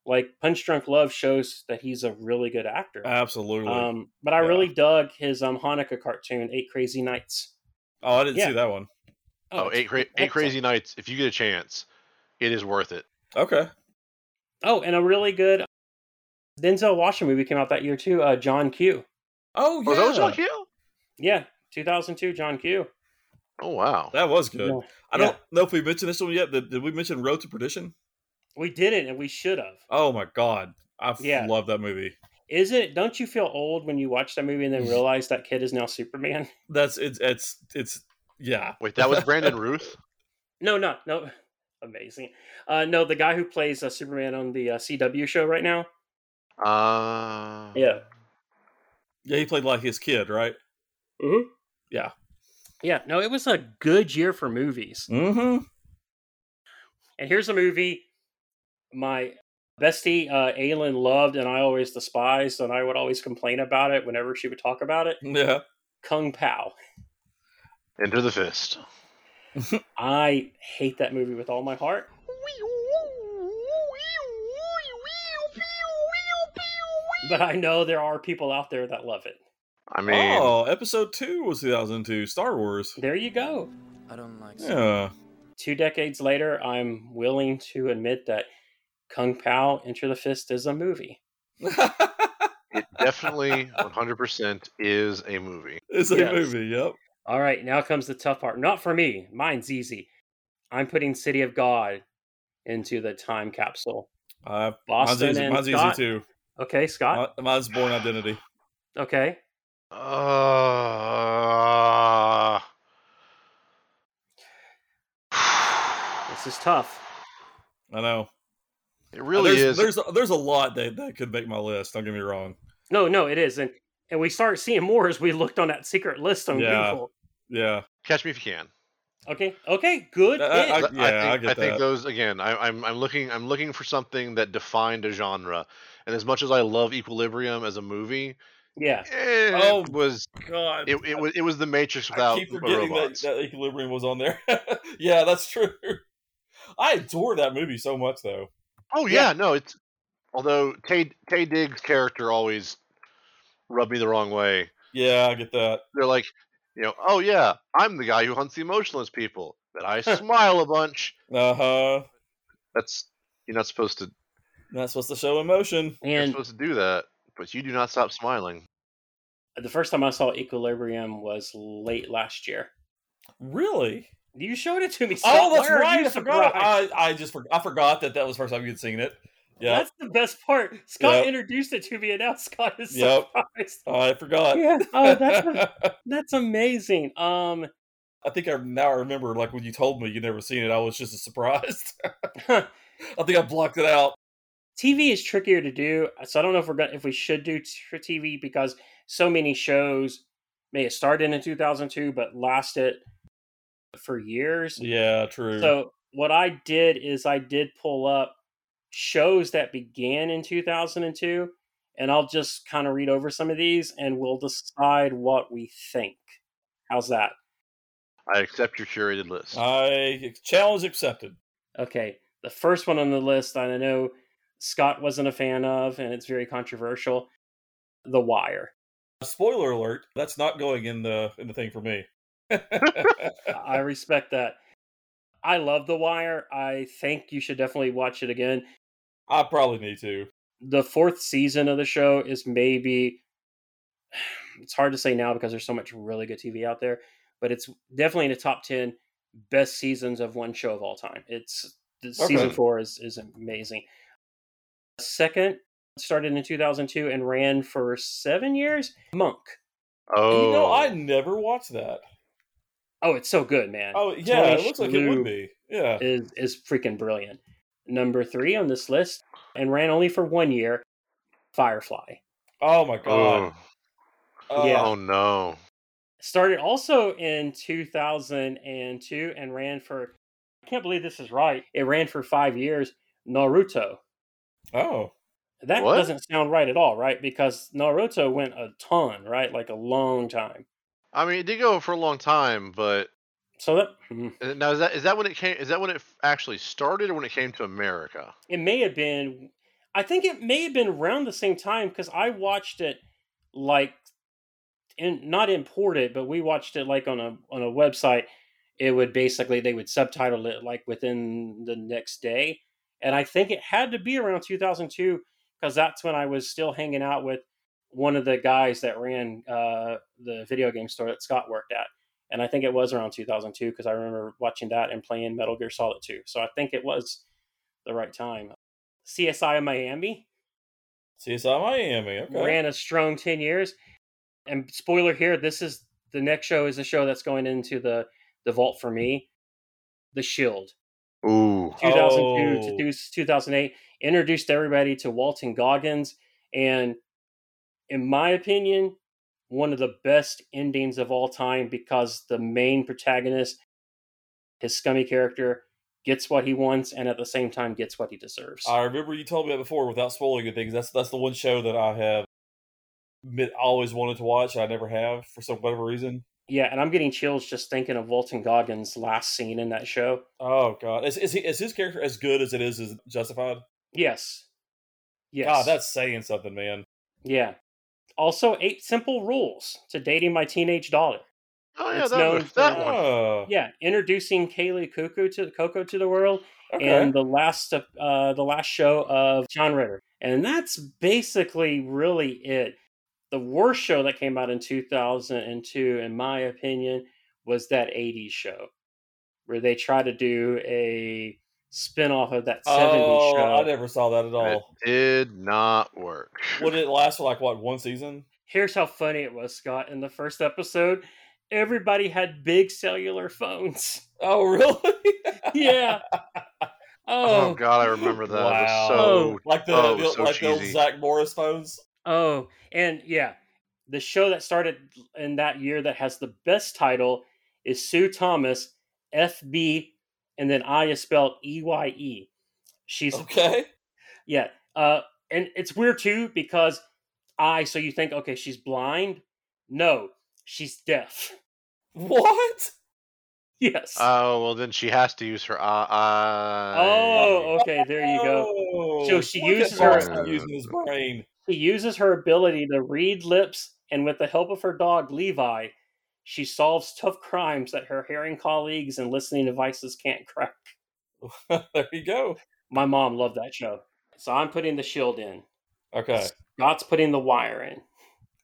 Like Punch Drunk Love shows that he's a really good actor. Absolutely. Um, but I Yeah. really dug his um Hanukkah cartoon, Eight Crazy Nights. oh, I didn't yeah. see that one. Oh, it's eight, cra- eight excellent. crazy nights. If you get a chance, it is worth it. Okay. Oh, and a really good Denzel Washington movie came out that year too. Uh, John Q. Oh yeah. Oh, that was John Q? Yeah, 2002. John Q. Oh wow. That was good. Yeah. I don't know if we mentioned this one yet. Did, did we mention Road to Perdition? We didn't, and we should have. Oh my god. I Yeah. love that movie. Is it? Don't you feel old when you watch that movie and then realize that kid is now Superman? That's it's it's it's yeah. Wait, that was Brandon Routh. No, no, no. Amazing. Uh, no, the guy who plays uh, Superman on the uh, CW show right now. Uh, Yeah. Yeah, he played like his kid, right? Mm-hmm. Yeah. Yeah. No, it was a good year for movies. Mm-hmm. And here's a movie my bestie uh, Aylin loved, and I always despised, and I would always complain about it whenever she would talk about it. Yeah. Kung Pow. Enter the fist. I hate that movie with all my heart. But I know there are people out there that love it. I mean, oh, episode two was 2002, Star Wars. There you go. I don't like Yeah. Two decades later, I'm willing to admit that Kung Pow Enter the Fist is a movie. it definitely 100% is a movie. it's a Yes. movie. Yep. All right, now comes the tough part. Not for me. Mine's easy. I'm putting City of God into the time capsule. Uh, mine's Boston easy, and mine's easy too. Okay, Scott. Mi- Mine's Bourne Identity. Okay. Uh, This is tough. I know. it really there's, is. There's there's a lot that, that could make my list. Don't get me wrong. No, no, it is. And and we start seeing more as we looked on that secret list on Yeah. Google. Yeah. Catch me if you can. Okay. Okay, good. Uh, I- I- yeah, I think, get think those again. I, I'm I'm looking I'm looking for something that defined a genre. And as much as I love Equilibrium as a movie, yeah. it Oh, was God. it, it was it was the Matrix I without keep forgetting that, robots. that Equilibrium was on there. yeah, that's true. I adore that movie so much, though. Oh yeah, no, it's although Tay Taye Diggs' character always rubbed me the wrong way. Yeah, I get that. They're like, you know, oh yeah, I'm the guy who hunts the emotionless people. That I smile a bunch. Uh huh. That's you're not supposed to. Not supposed to show emotion. You're And supposed to do that, but you do not stop smiling. the first time I saw Equilibrium was late last year. Really? You showed it to me. Scott. Oh, that's Why right. I forgot. I, I just for, I forgot that that was the first time you'd seen it. Yeah, That's the best part. Scott Yep. introduced it to me, and now Scott is Yep. surprised. I forgot. Yeah. Oh, that's that's amazing. Um, I think I now I remember like when you told me you'd never seen it. I was just as surprised. I think I blocked it out. TV is trickier to do, so I don't know if we're gonna if we should do for TV because so many shows may have started in 2002 but lasted for years. Yeah, true. So what I did is I did pull up shows that began in 2002, and I'll just kind of read over some of these, and we'll decide what we think. How's that? I accept your curated list. I challenge accepted. Okay, the first one on the list, I know Scott wasn't a fan of, and it's very controversial. The Wire. Spoiler alert: that's not going in the in the thing for me. I respect that. I love The Wire. I think you should definitely watch it again. I probably need to. The fourth season of the show is maybe it's hard to say now because there's so much really good TV out there, but it's definitely in the top 10 best seasons of one show of all time. It's the season 4 is is amazing. Second started in 2002 and ran for 7 years. Monk. oh, You know, I oh. never watched that. Oh, it's so good, man. Oh yeah, Tony it looks like it would be. Yeah. is is freaking brilliant. Number three on this list, and ran only for one year. Firefly Oh my god. oh, Yeah. oh no. started also in 2002 and ran for. I can't believe this is right. It ran for five years. Naruto. Oh. That What? doesn't sound right at all, right? Because Naruto went a ton, right? Like a long time. I mean, it did go for a long time, but So that hmm. uh, now is that is that when it came? Is that when it actually started, or when it came to America? it may have been i think it may have been around the same time because i watched it like in not imported but we watched it like on a on a website it would basically they would subtitle it like within the next day and i think it had to be around 2002 because that's when i was still hanging out with one of the guys that ran uh, the video game store that scott worked at and i think it was around 2002 because i remember watching that and playing metal gear solid 2 so i think it was the right time CSI of Miami CSI Miami. Okay. ran a strong 10 years. And spoiler here, this is the next show is a show that's going into the the vault for me. The Shield. Ooh, 2002 Oh. to 2008 introduced everybody to Walton Goggins and in my opinion, one of the best endings of all time because the main protagonist, his scummy character, gets what he wants and at the same time gets what he deserves. I remember you told me that before without spoiling anything. That's that's the one show that I have been- always wanted to watch. I never have for some whatever reason. Yeah, and I'm getting chills just thinking of Walton Goggins' last scene in that show. Oh god, is is, he, is his character as good as it is as Justified? Yes. Yes. God, that's saying something, man. yeah. Also, eight simple rules to dating my teenage daughter. Oh yeah, It's that, known one- that the- one. Oh, Yeah, introducing Kaylee Cuckoo to Coco to the world, okay. and the last uh, the last show of John Ritter, and that's basically really it. The worst show that came out in 2002, in my opinion, was that 80s show where they try to do a spin-off of that 70s oh, show. I never saw that at all It did not work. Would it last for like what one season? Here's how funny it was, Scott. In the first episode, everybody had big cellular phones. Oh, really? Yeah. Oh Oh, god, I remember that. It was Wow. so like the, Oh, the so like the old. Zach Morris phones. Oh, and yeah, the show that started in that year that has the best title is Sue Thomas, FB, and then I is spelled E Y E. She's Okay. yeah, uh, and it's weird too because I. So you think okay, she's blind? No, she's deaf. What? Yes. Oh well, then she has to use her eye. oh, okay. There you go. Oh, So she look uses her- Boston using his brain. She uses her ability to read lips, and with the help of her dog Levi, she solves tough crimes that her hearing colleagues and listening devices can't crack. there you go. My mom loved that show. So I'm putting the shield in. Okay. Scott's putting the wire in.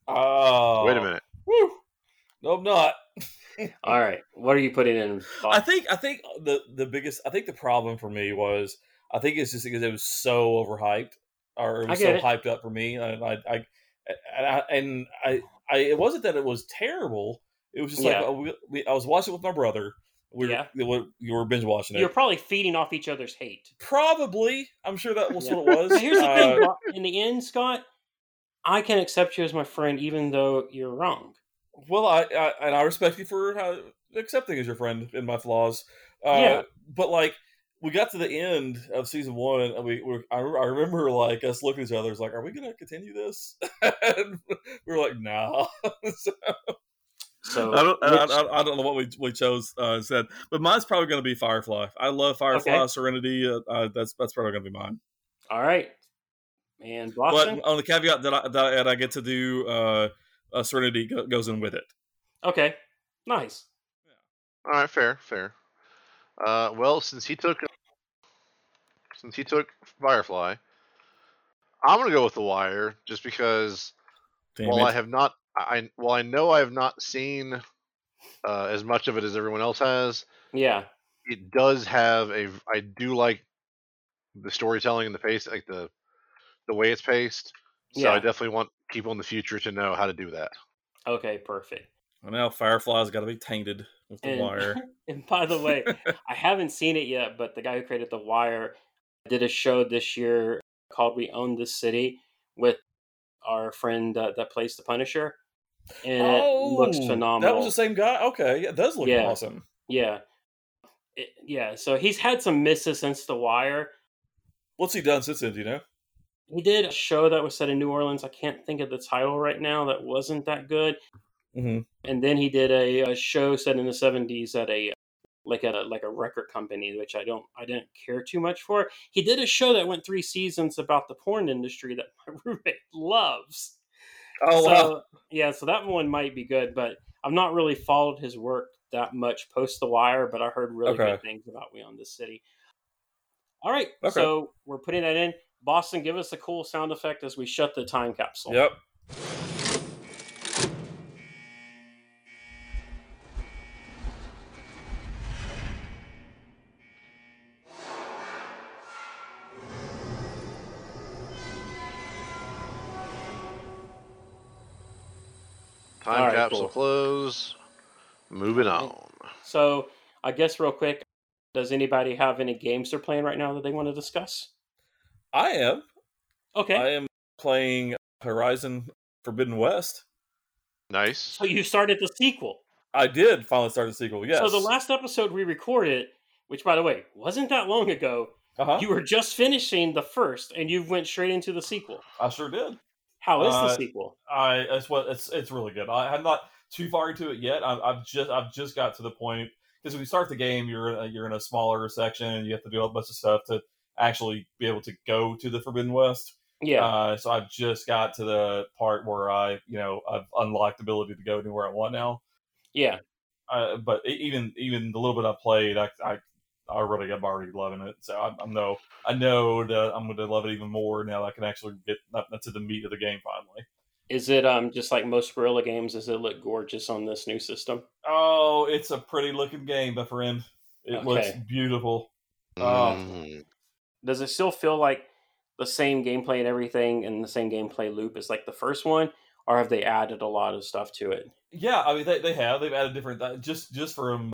Oh, Wait a minute. Whew. No, I'm not. All right. What are you putting in? Bob? I think I think the the biggest I think the problem for me was I think it's just because it was so overhyped or it was so it. hyped up for me and I I and I, and I, I it wasn't that it was terrible. It was just Yeah. like uh, we, we, I was watching it with my brother. We Yeah. were, we- you were binge watching it. You're probably feeding off each other's hate. Probably, I'm sure that was Yeah. what it was. Here's the Uh, thing, in the end, Scott, I can accept you as my friend even though you're wrong. Well, I, I and I respect you for uh, accepting as your friend in my flaws. Uh, Yeah. But like, we got to the end of season one, and we were. I, I remember like us looking at each other, was like, "Are we going to continue this?" and we were like, "No." So, So I don't. I, which- I, I don't know what we we chose uh, instead, but mine's probably going to be Firefly. I love Firefly Okay. Serenity. Uh, uh, that's that's probably going to be mine. all right. And Boston? But on the caveat that I, that I get to do, uh, uh, Serenity go, goes in with it. Okay. Nice. All right, fair, fair. Uh, well, since he took since he took Firefly, I'm gonna go with The Wire, just because Damn while it. I have not, I while I know I have not seen uh, as much of it as everyone else has, Yeah. it does have a. I do like the storytelling and the pace, like the the way it's paced. So I definitely want people in the future to know how to do that. Okay, perfect. Well, now Firefly's got to be tainted with the And, wire. and by the way, I haven't seen it yet, but the guy who created The Wire did a show this year called We Own This City with our friend uh, that plays the Punisher. And it looks phenomenal. Oh, That was the same guy. Okay, yeah, it does look Yeah. awesome. Yeah. It- yeah, so he's had some misses since The Wire. What's he done since then? Do you know? He did a show that was set in New Orleans. I can't think of the title right now. That wasn't that good. Mm-hmm. And then he did a, a show set in the seventies at a like a like a record company, which I don't I didn't care too much for. He did a show that went three seasons about the porn industry that my roommate loves. Oh so, wow! Yeah, so that one might be good, but I've not really followed his work that much post The Wire, but I heard really Okay. good things about We Own the City. All right, Okay. so we're putting that in. Boston, give us a cool sound effect as we shut the time capsule. Yep. Time All right, capsule cool. close. Moving on. So I guess real quick, does anybody have any games they're playing right now that they want to discuss? I am. Okay. I am playing Horizon Forbidden West. Nice. So you started the sequel. I did finally start the sequel. Yes. So the last episode we recorded, which by the way wasn't that long ago, uh-huh. you were just finishing the first, and you went straight into the sequel. I sure did. How is Uh, the sequel? I it's what it's it's really good. I, I'm not too far into it yet. I, I've just I've just got to the point because when you start the game, you're in a, you're in a smaller section and you have to do a bunch of stuff to actually be able to go to the Forbidden West. Yeah. Uh, so I've just got to the part where I you know I've unlocked the ability to go anywhere I want now. yeah. Uh, but even even the little bit I played, I I, I really am already loving it. So I, I know I know that I'm going to love it even more now that I can actually get up to the meat of the game finally. Is it um just like most Guerrilla games? Does it look gorgeous on this new system? Oh, it's a pretty looking game, my friend. It looks Okay. beautiful. Oh. Mm. Does it still feel like the same gameplay and everything, and the same gameplay loop as like the first one, or have they added a lot of stuff to it? Yeah, I mean they, they have they've added different uh, just just from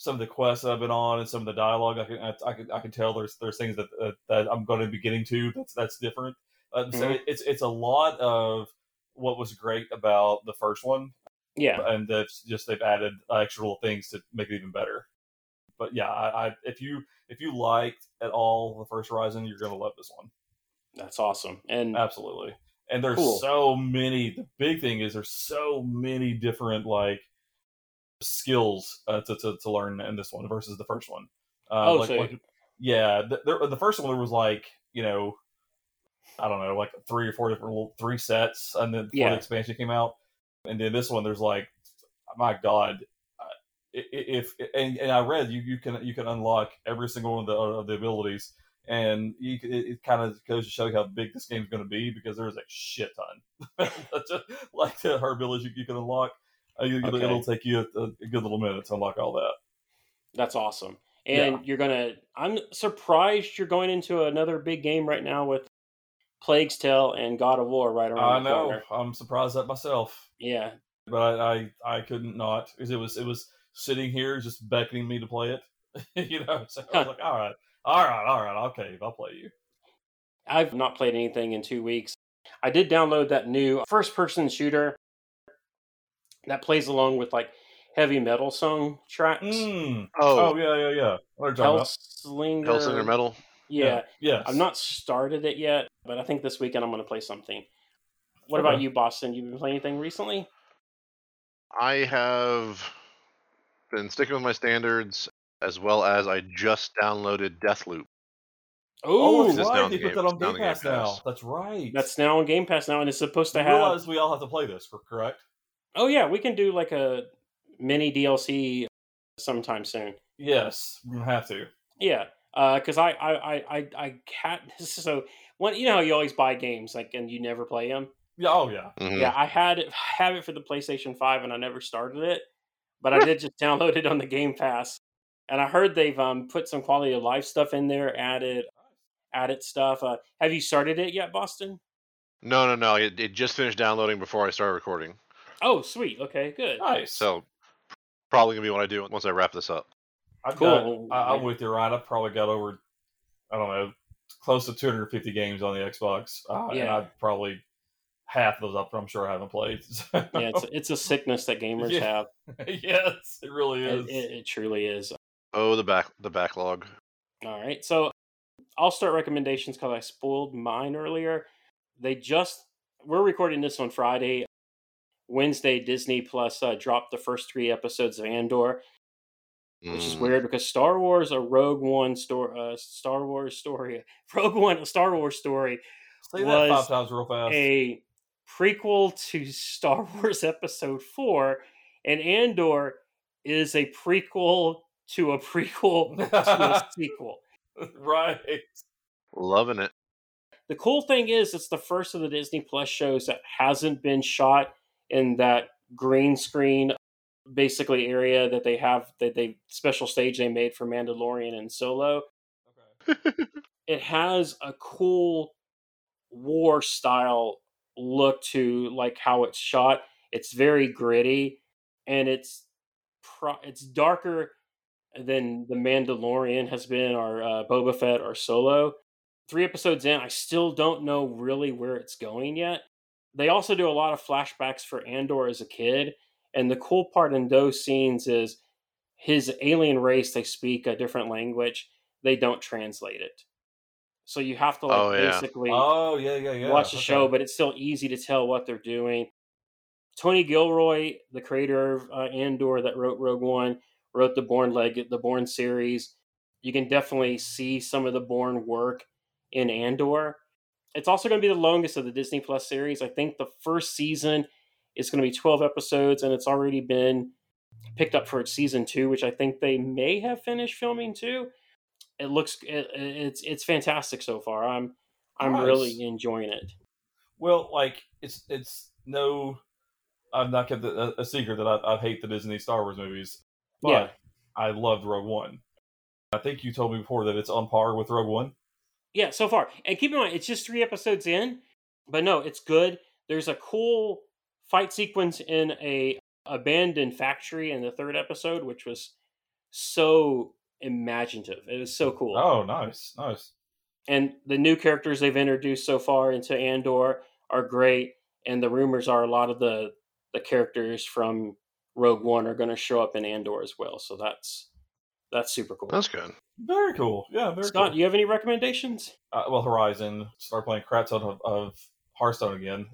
some of the quests that I've been on and some of the dialogue. I can I, I can I can tell there's there's things that uh, that I'm going to be getting to that's that's different. Uh, So Mhm. it, it's it's a lot of what was great about the first one, Yeah. and that's just they've added extra little things to make it even better. But yeah, I, I if you if you liked at all the first Horizon, you're going to love this one. That's awesome. And Absolutely. And there's Cool. so many. The big thing is there's so many different like skills uh, to, to to learn in this one versus the first one. Uh, Oh, like, so- like- yeah, the, the first one there was like you know, I don't know, like three or four different little, three sets, and then before Yeah. the expansion came out, and then this one there's like, my God, uh, if and, and I read you you can you can unlock every single one of the, of the abilities and you, it, it kind of goes to show you how big this game's going to be because there's a shit ton. Like the her abilities you, you can unlock, you, Okay. it'll take you a, a good little minute to unlock all that. that's awesome. And you're gonna. I'm surprised you're going into another big game right now with Plague's Tale and God of War right around I know. corner. I'm surprised at myself, Yeah. but I I, I couldn't not because it was it was sitting here just beckoning me to play it. you know, so I was like, all right, all right, all right, I'll cave, I'll play you. I've not played anything in two weeks. I did download that new first person shooter that plays along with like heavy metal song tracks. Mm. Oh, Oh yeah, yeah, yeah. What are you talking? Hellsinger. Metal. Yeah. Yes. I've not started it yet, but I think this weekend I'm going to play something. What about you, Boston? You been playing anything recently? I have been sticking with my standards as well as I just downloaded Deathloop. Oh, Oh, that's It's right. down They the put Game- that on Game the Game Pass now. That's right. that's now on Game Pass now, and it's supposed to You have. realize we all have to play this, cor- correct? Oh yeah, we can do like a mini DLC sometime soon. Yes, we have to. Yeah, because I I I I I can't. So one, you know how you always buy games like and you never play them. Yeah. Oh yeah. Mhm. Yeah, I had it have it for the PlayStation Five and I never started it, but I did just download it on the Game Pass, and I heard they've um put some quality of life stuff in there, added added stuff. Uh, have you started it yet, Boston? No, no, no. It, it just finished downloading before I started recording. Oh, sweet. Okay, good. Nice. So probably gonna be what I do once I wrap this up. I've cool. got. I, I'm with you, Ryan. I've probably got over. I don't know, close to 250 games on the Xbox. Uh, and I've probably half of those up. I'm sure I haven't played. Yeah, it's it's a sickness that gamers Yeah. have. yes, it really It, is. it, it truly is. Oh, the back the backlog. All right, so I'll start recommendations because I spoiled mine earlier. They just we're recording this on Friday. Wednesday, Disney Plus uh, dropped the first three episodes of Andor, which is Mm. weird because Star Wars, a Rogue One story, uh, Star Wars story, Rogue One, a Star Wars story, Say that was five times real fast. a prequel to Star Wars Episode Four, and Andor is a prequel to a prequel to a sequel. right. Loving it. The cool thing is, it's the first of the Disney Plus shows that hasn't been shot in that green screen, basically area that they have that they special stage they made for Mandalorian and Solo. Okay. It has a cool war style look to like how it's shot. It's very gritty, and it's pro- it's darker than the Mandalorian has been, or uh, Boba Fett, or Solo. Three episodes in, I still don't know really where it's going yet. They also do a lot of flashbacks for Andor as a kid. And the cool part in those scenes is his alien race, they speak a different language, they don't translate it. So you have to like Oh, yeah. basically Oh yeah, yeah, yeah. watch the okay. show, but it's still easy to tell what they're doing. Tony Gilroy, the creator of uh, Andor that wrote Rogue One, wrote the Bourne Leg, the Bourne series. You can definitely see some of the Bourne work in Andor. It's also going to be the longest of the Disney Plus series. I think the first season is going to be 12 episodes, and it's already been picked up for season two, which I think they may have finished filming too. It looks it, it's it's fantastic so far. I'm I'm Nice. really enjoying it. Well, like it's it's no, I've not kept a, a secret that I, I hate the Disney Star Wars movies, but Yeah. I loved Rogue One. I think you told me before that it's on par with Rogue One. Yeah, so far. And keep in mind, it's just three episodes in, but no, it's good. There's a cool fight sequence in a abandoned factory in the third episode, which was so imaginative. It was so cool. Oh, nice, nice. And the new characters they've introduced so far into Andor are great. And the rumors are a lot of the the characters from Rogue One are going to show up in Andor as well. So that's that's super cool. That's good. Very cool. Yeah, very Scott, cool. you have any recommendations? uh, well, Horizon, start playing crap ton of, of Hearthstone again.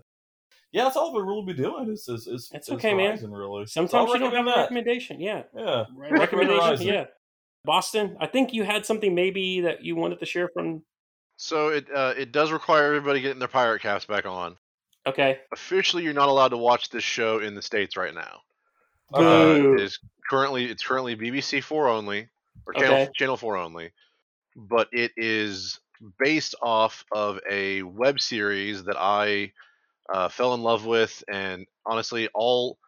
Yeah, that's all we really be doing. Is is, is It's is okay, man. Horizon, Really. Sometimes I'll you don't have recommend a recommendation. Yeah. Yeah, Re- Recommend recommendation. Yeah. Boston, I think you had something maybe that you wanted to share from. So it uh, it does require everybody getting their pirate caps back on. Okay. Officially, you're not allowed to watch this show in the states right now. Uh, is currently it's currently BBC Four only or channel Okay. channel Four only, but it is based off of a web series that I uh, fell in love with, and honestly, all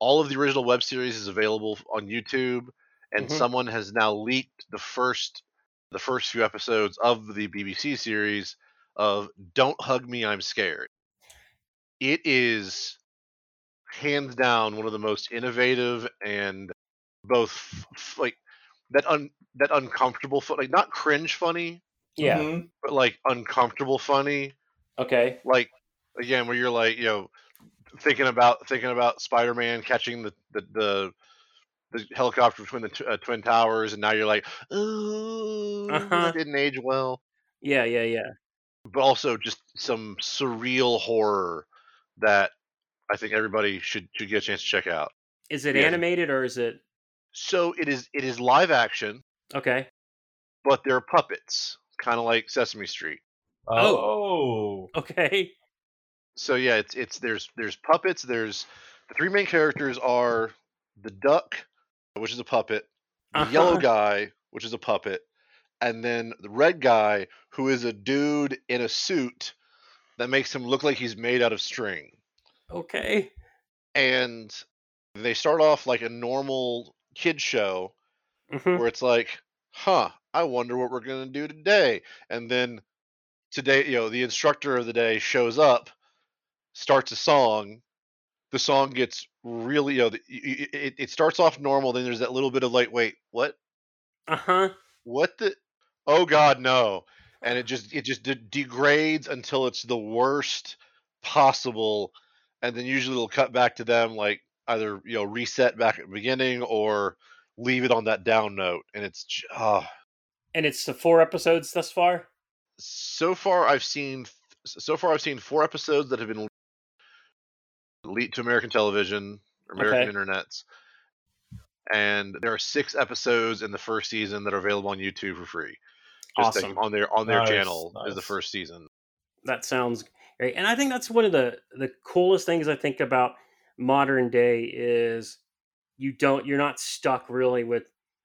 all of the original web series is available on YouTube, and Mhm. someone has now leaked the first the first few episodes of the BBC series of "Don't Hug Me, I'm Scared." It is hands down one of the most innovative and both f- f- like that un that uncomfortable fu- like not cringe funny Yeah. Mhm. but like uncomfortable funny Okay. like again where you're like you know thinking about thinking about spider-man catching the the the, the helicopter between the t- uh, twin towers and now you're like oh Uh-huh. that didn't age well Yeah. Yeah. Yeah. but also just some surreal horror that i think everybody should should get a chance to check out Is it Yeah. animated or is it? so it is it is live action Okay. but they're puppets kind of like sesame street Oh. Okay. so yeah it's it's there's there's puppets there's the three main characters are the duck which is a puppet the yellow Uh-huh. guy which is a puppet and then the red guy who is a dude in a suit that makes him look like he's made out of string Okay. and they start off like a normal kid show hmm where it's like huh i wonder what we're going to do today. And then today you know the instructor of the day shows up starts a song. The song gets really you know the- it, it starts off normal then there's that little bit of like wait what? Uh huh. what the oh god no. And it just it just de- degrades until it's the worst possible and then usually it'll cut back to them like either you know reset back at the beginning or leave it on that down note and it's ah And it's the four episodes thus far. so far I've seen so far I've seen four episodes that have been leaked to American television, American Okay. internets, and there are six episodes in the first season that are available on YouTube for free. Just Awesome. on their on their Nice, channel is the first season. That sounds great. And I think that's one of the the coolest things I think about modern day is you don't you're not stuck really with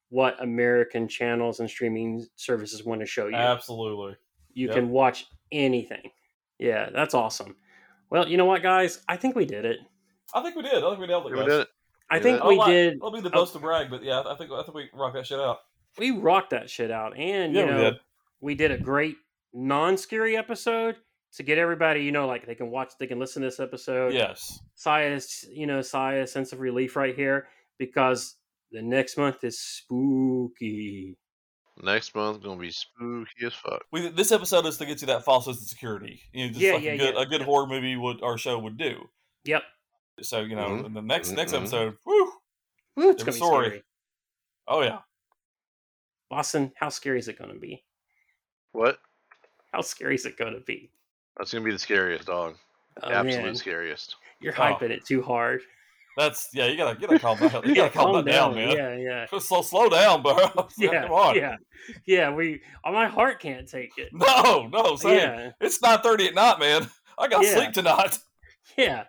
what American channels and streaming services want to show you. Absolutely. you yep. can watch anything. Yeah, that's awesome. Well, you know what, guys? I think we did it. I think we did. I think we nailed it. We did it. I Yeah, think that- we I'll, did. I'll be the oh. boast to brag, but yeah, I think I think we rocked that shit out. We rocked that shit out, and Yeah, you we know, did. we did a great non-scary episode to get everybody, you know, like they can watch, they can listen to this episode. Yes. Sias, you know, Sias sense of relief right here because the next month is spooky. Next month gonna be spooky as fuck. We, this episode is to get you that false sense of security. You know, just Yeah, like yeah, a good, yeah, a good yeah. horror movie would our show would do. Yep. So you know, Mhm. in the next next Mhm. episode, woo, Woo, it's gonna be scary. oh yeah, Boston, how scary is it gonna be? What? How scary is it gonna be? That's gonna be the scariest dog. Oh, Absolute man, scariest. you're Oh. hyping it too hard. that's yeah. You gotta you gotta calm down. You Yeah, gotta calm, calm that down, man. Yeah, yeah. Slow slow down, bro. Yeah, Come on. yeah, yeah. We, oh, my heart can't take it. No, no, same. Yeah, It's nine thirty at night, man. I got Yeah. sleep tonight. yeah.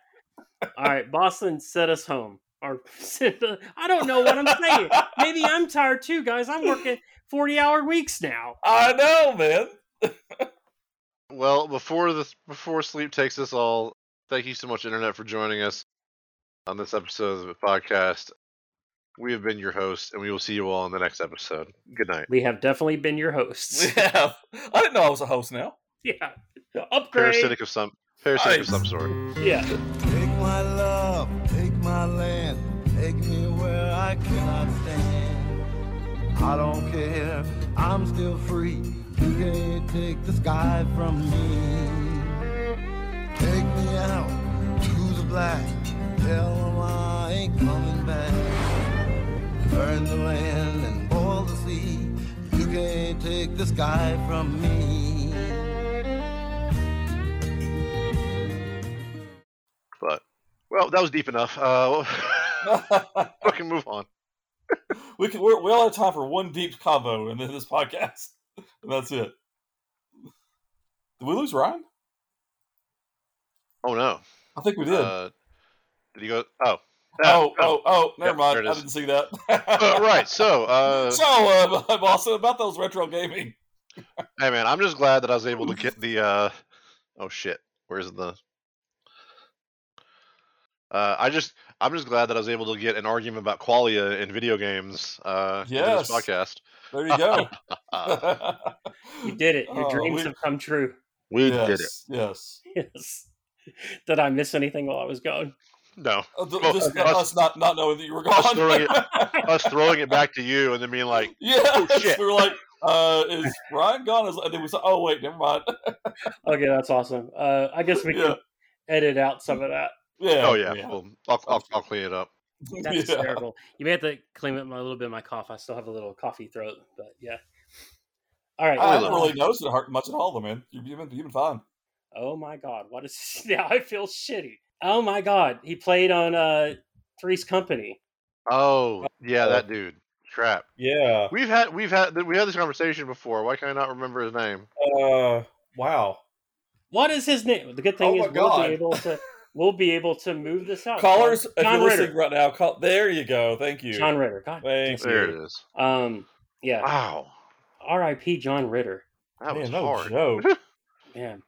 All right, Boston, set us home. Or I don't know what I'm saying. Maybe I'm tired too, guys. I'm working 40 hour weeks now. I know, man. Well, before the before sleep takes us all, thank you so much, internet, for joining us on this episode of the podcast. We have been your hosts, and we will see you all in the next episode. Good night. We have definitely been your hosts. Yeah, I didn't know I was a host now. Yeah. Upgrade. Parasitic of some parasitic of some sort. Yeah. Take my love, take my land, take me where I cannot stand. I don't care, I'm still free. You can't take the sky from me. Take me out to the black, tell 'em I ain't coming back. Burn the land and boil the sea. You can't take the sky from me. But well, that was deep enough. Uh, can move on. we can. We're, we all have time for one deep convo in this podcast, and that's it. Did we lose Ryan? Oh no. I think we did. Uh, did he go? Oh. oh, oh, oh! Never Yep, mind. I didn't see that. Uh, right. So, uh, so, uh, Boston, about those retro gaming. hey man, I'm just glad that I was able to get the. uh Oh shit. Where's the? Uh, I just, I'm just glad that I was able to get an argument about qualia in video games. Uh, into Yes. this podcast. There you go. You did it. Your Oh, dreams we- have come true. we yes, did it. Yes. Yes. Did I miss anything while I was gone? No, Uh, th- Well, just us- us not not knowing that you were us gone. throwing it- us throwing it back to you and then being like, yeah, Oh, shit. we were like, uh, "Is Ryan gone?" Is- And then we said, "Oh wait, never mind." Okay, that's awesome. Uh, I guess we Yeah. can edit out some of that. Yeah. "Oh yeah, well, I'll, I'll, I'll clean it up." That's Yeah. hysterical. You may have to clean up my, a little bit of my cough. I still have a little coffee throat, but yeah. All right. I Oh, haven't really noticed it hard- much at all, though, man. You've, you've been you've been fine. Oh my god, what is now? I feel shitty. Oh my god, he played on uh Three's Company. Oh yeah, that dude. Crap. Yeah. We've had we've had we had this conversation before. Why can I not remember his name? Uh. Wow. What is his name? The good thing Oh is we'll God. be able to we'll be able to move this out. Callers, if John you're Ritter. listening right now, call. There you go. Thank you. John Ritter. God. Thank. There you. it is. Um. Yeah. Wow, R.I.P. John Ritter. that was Man, no hard. joke. Man.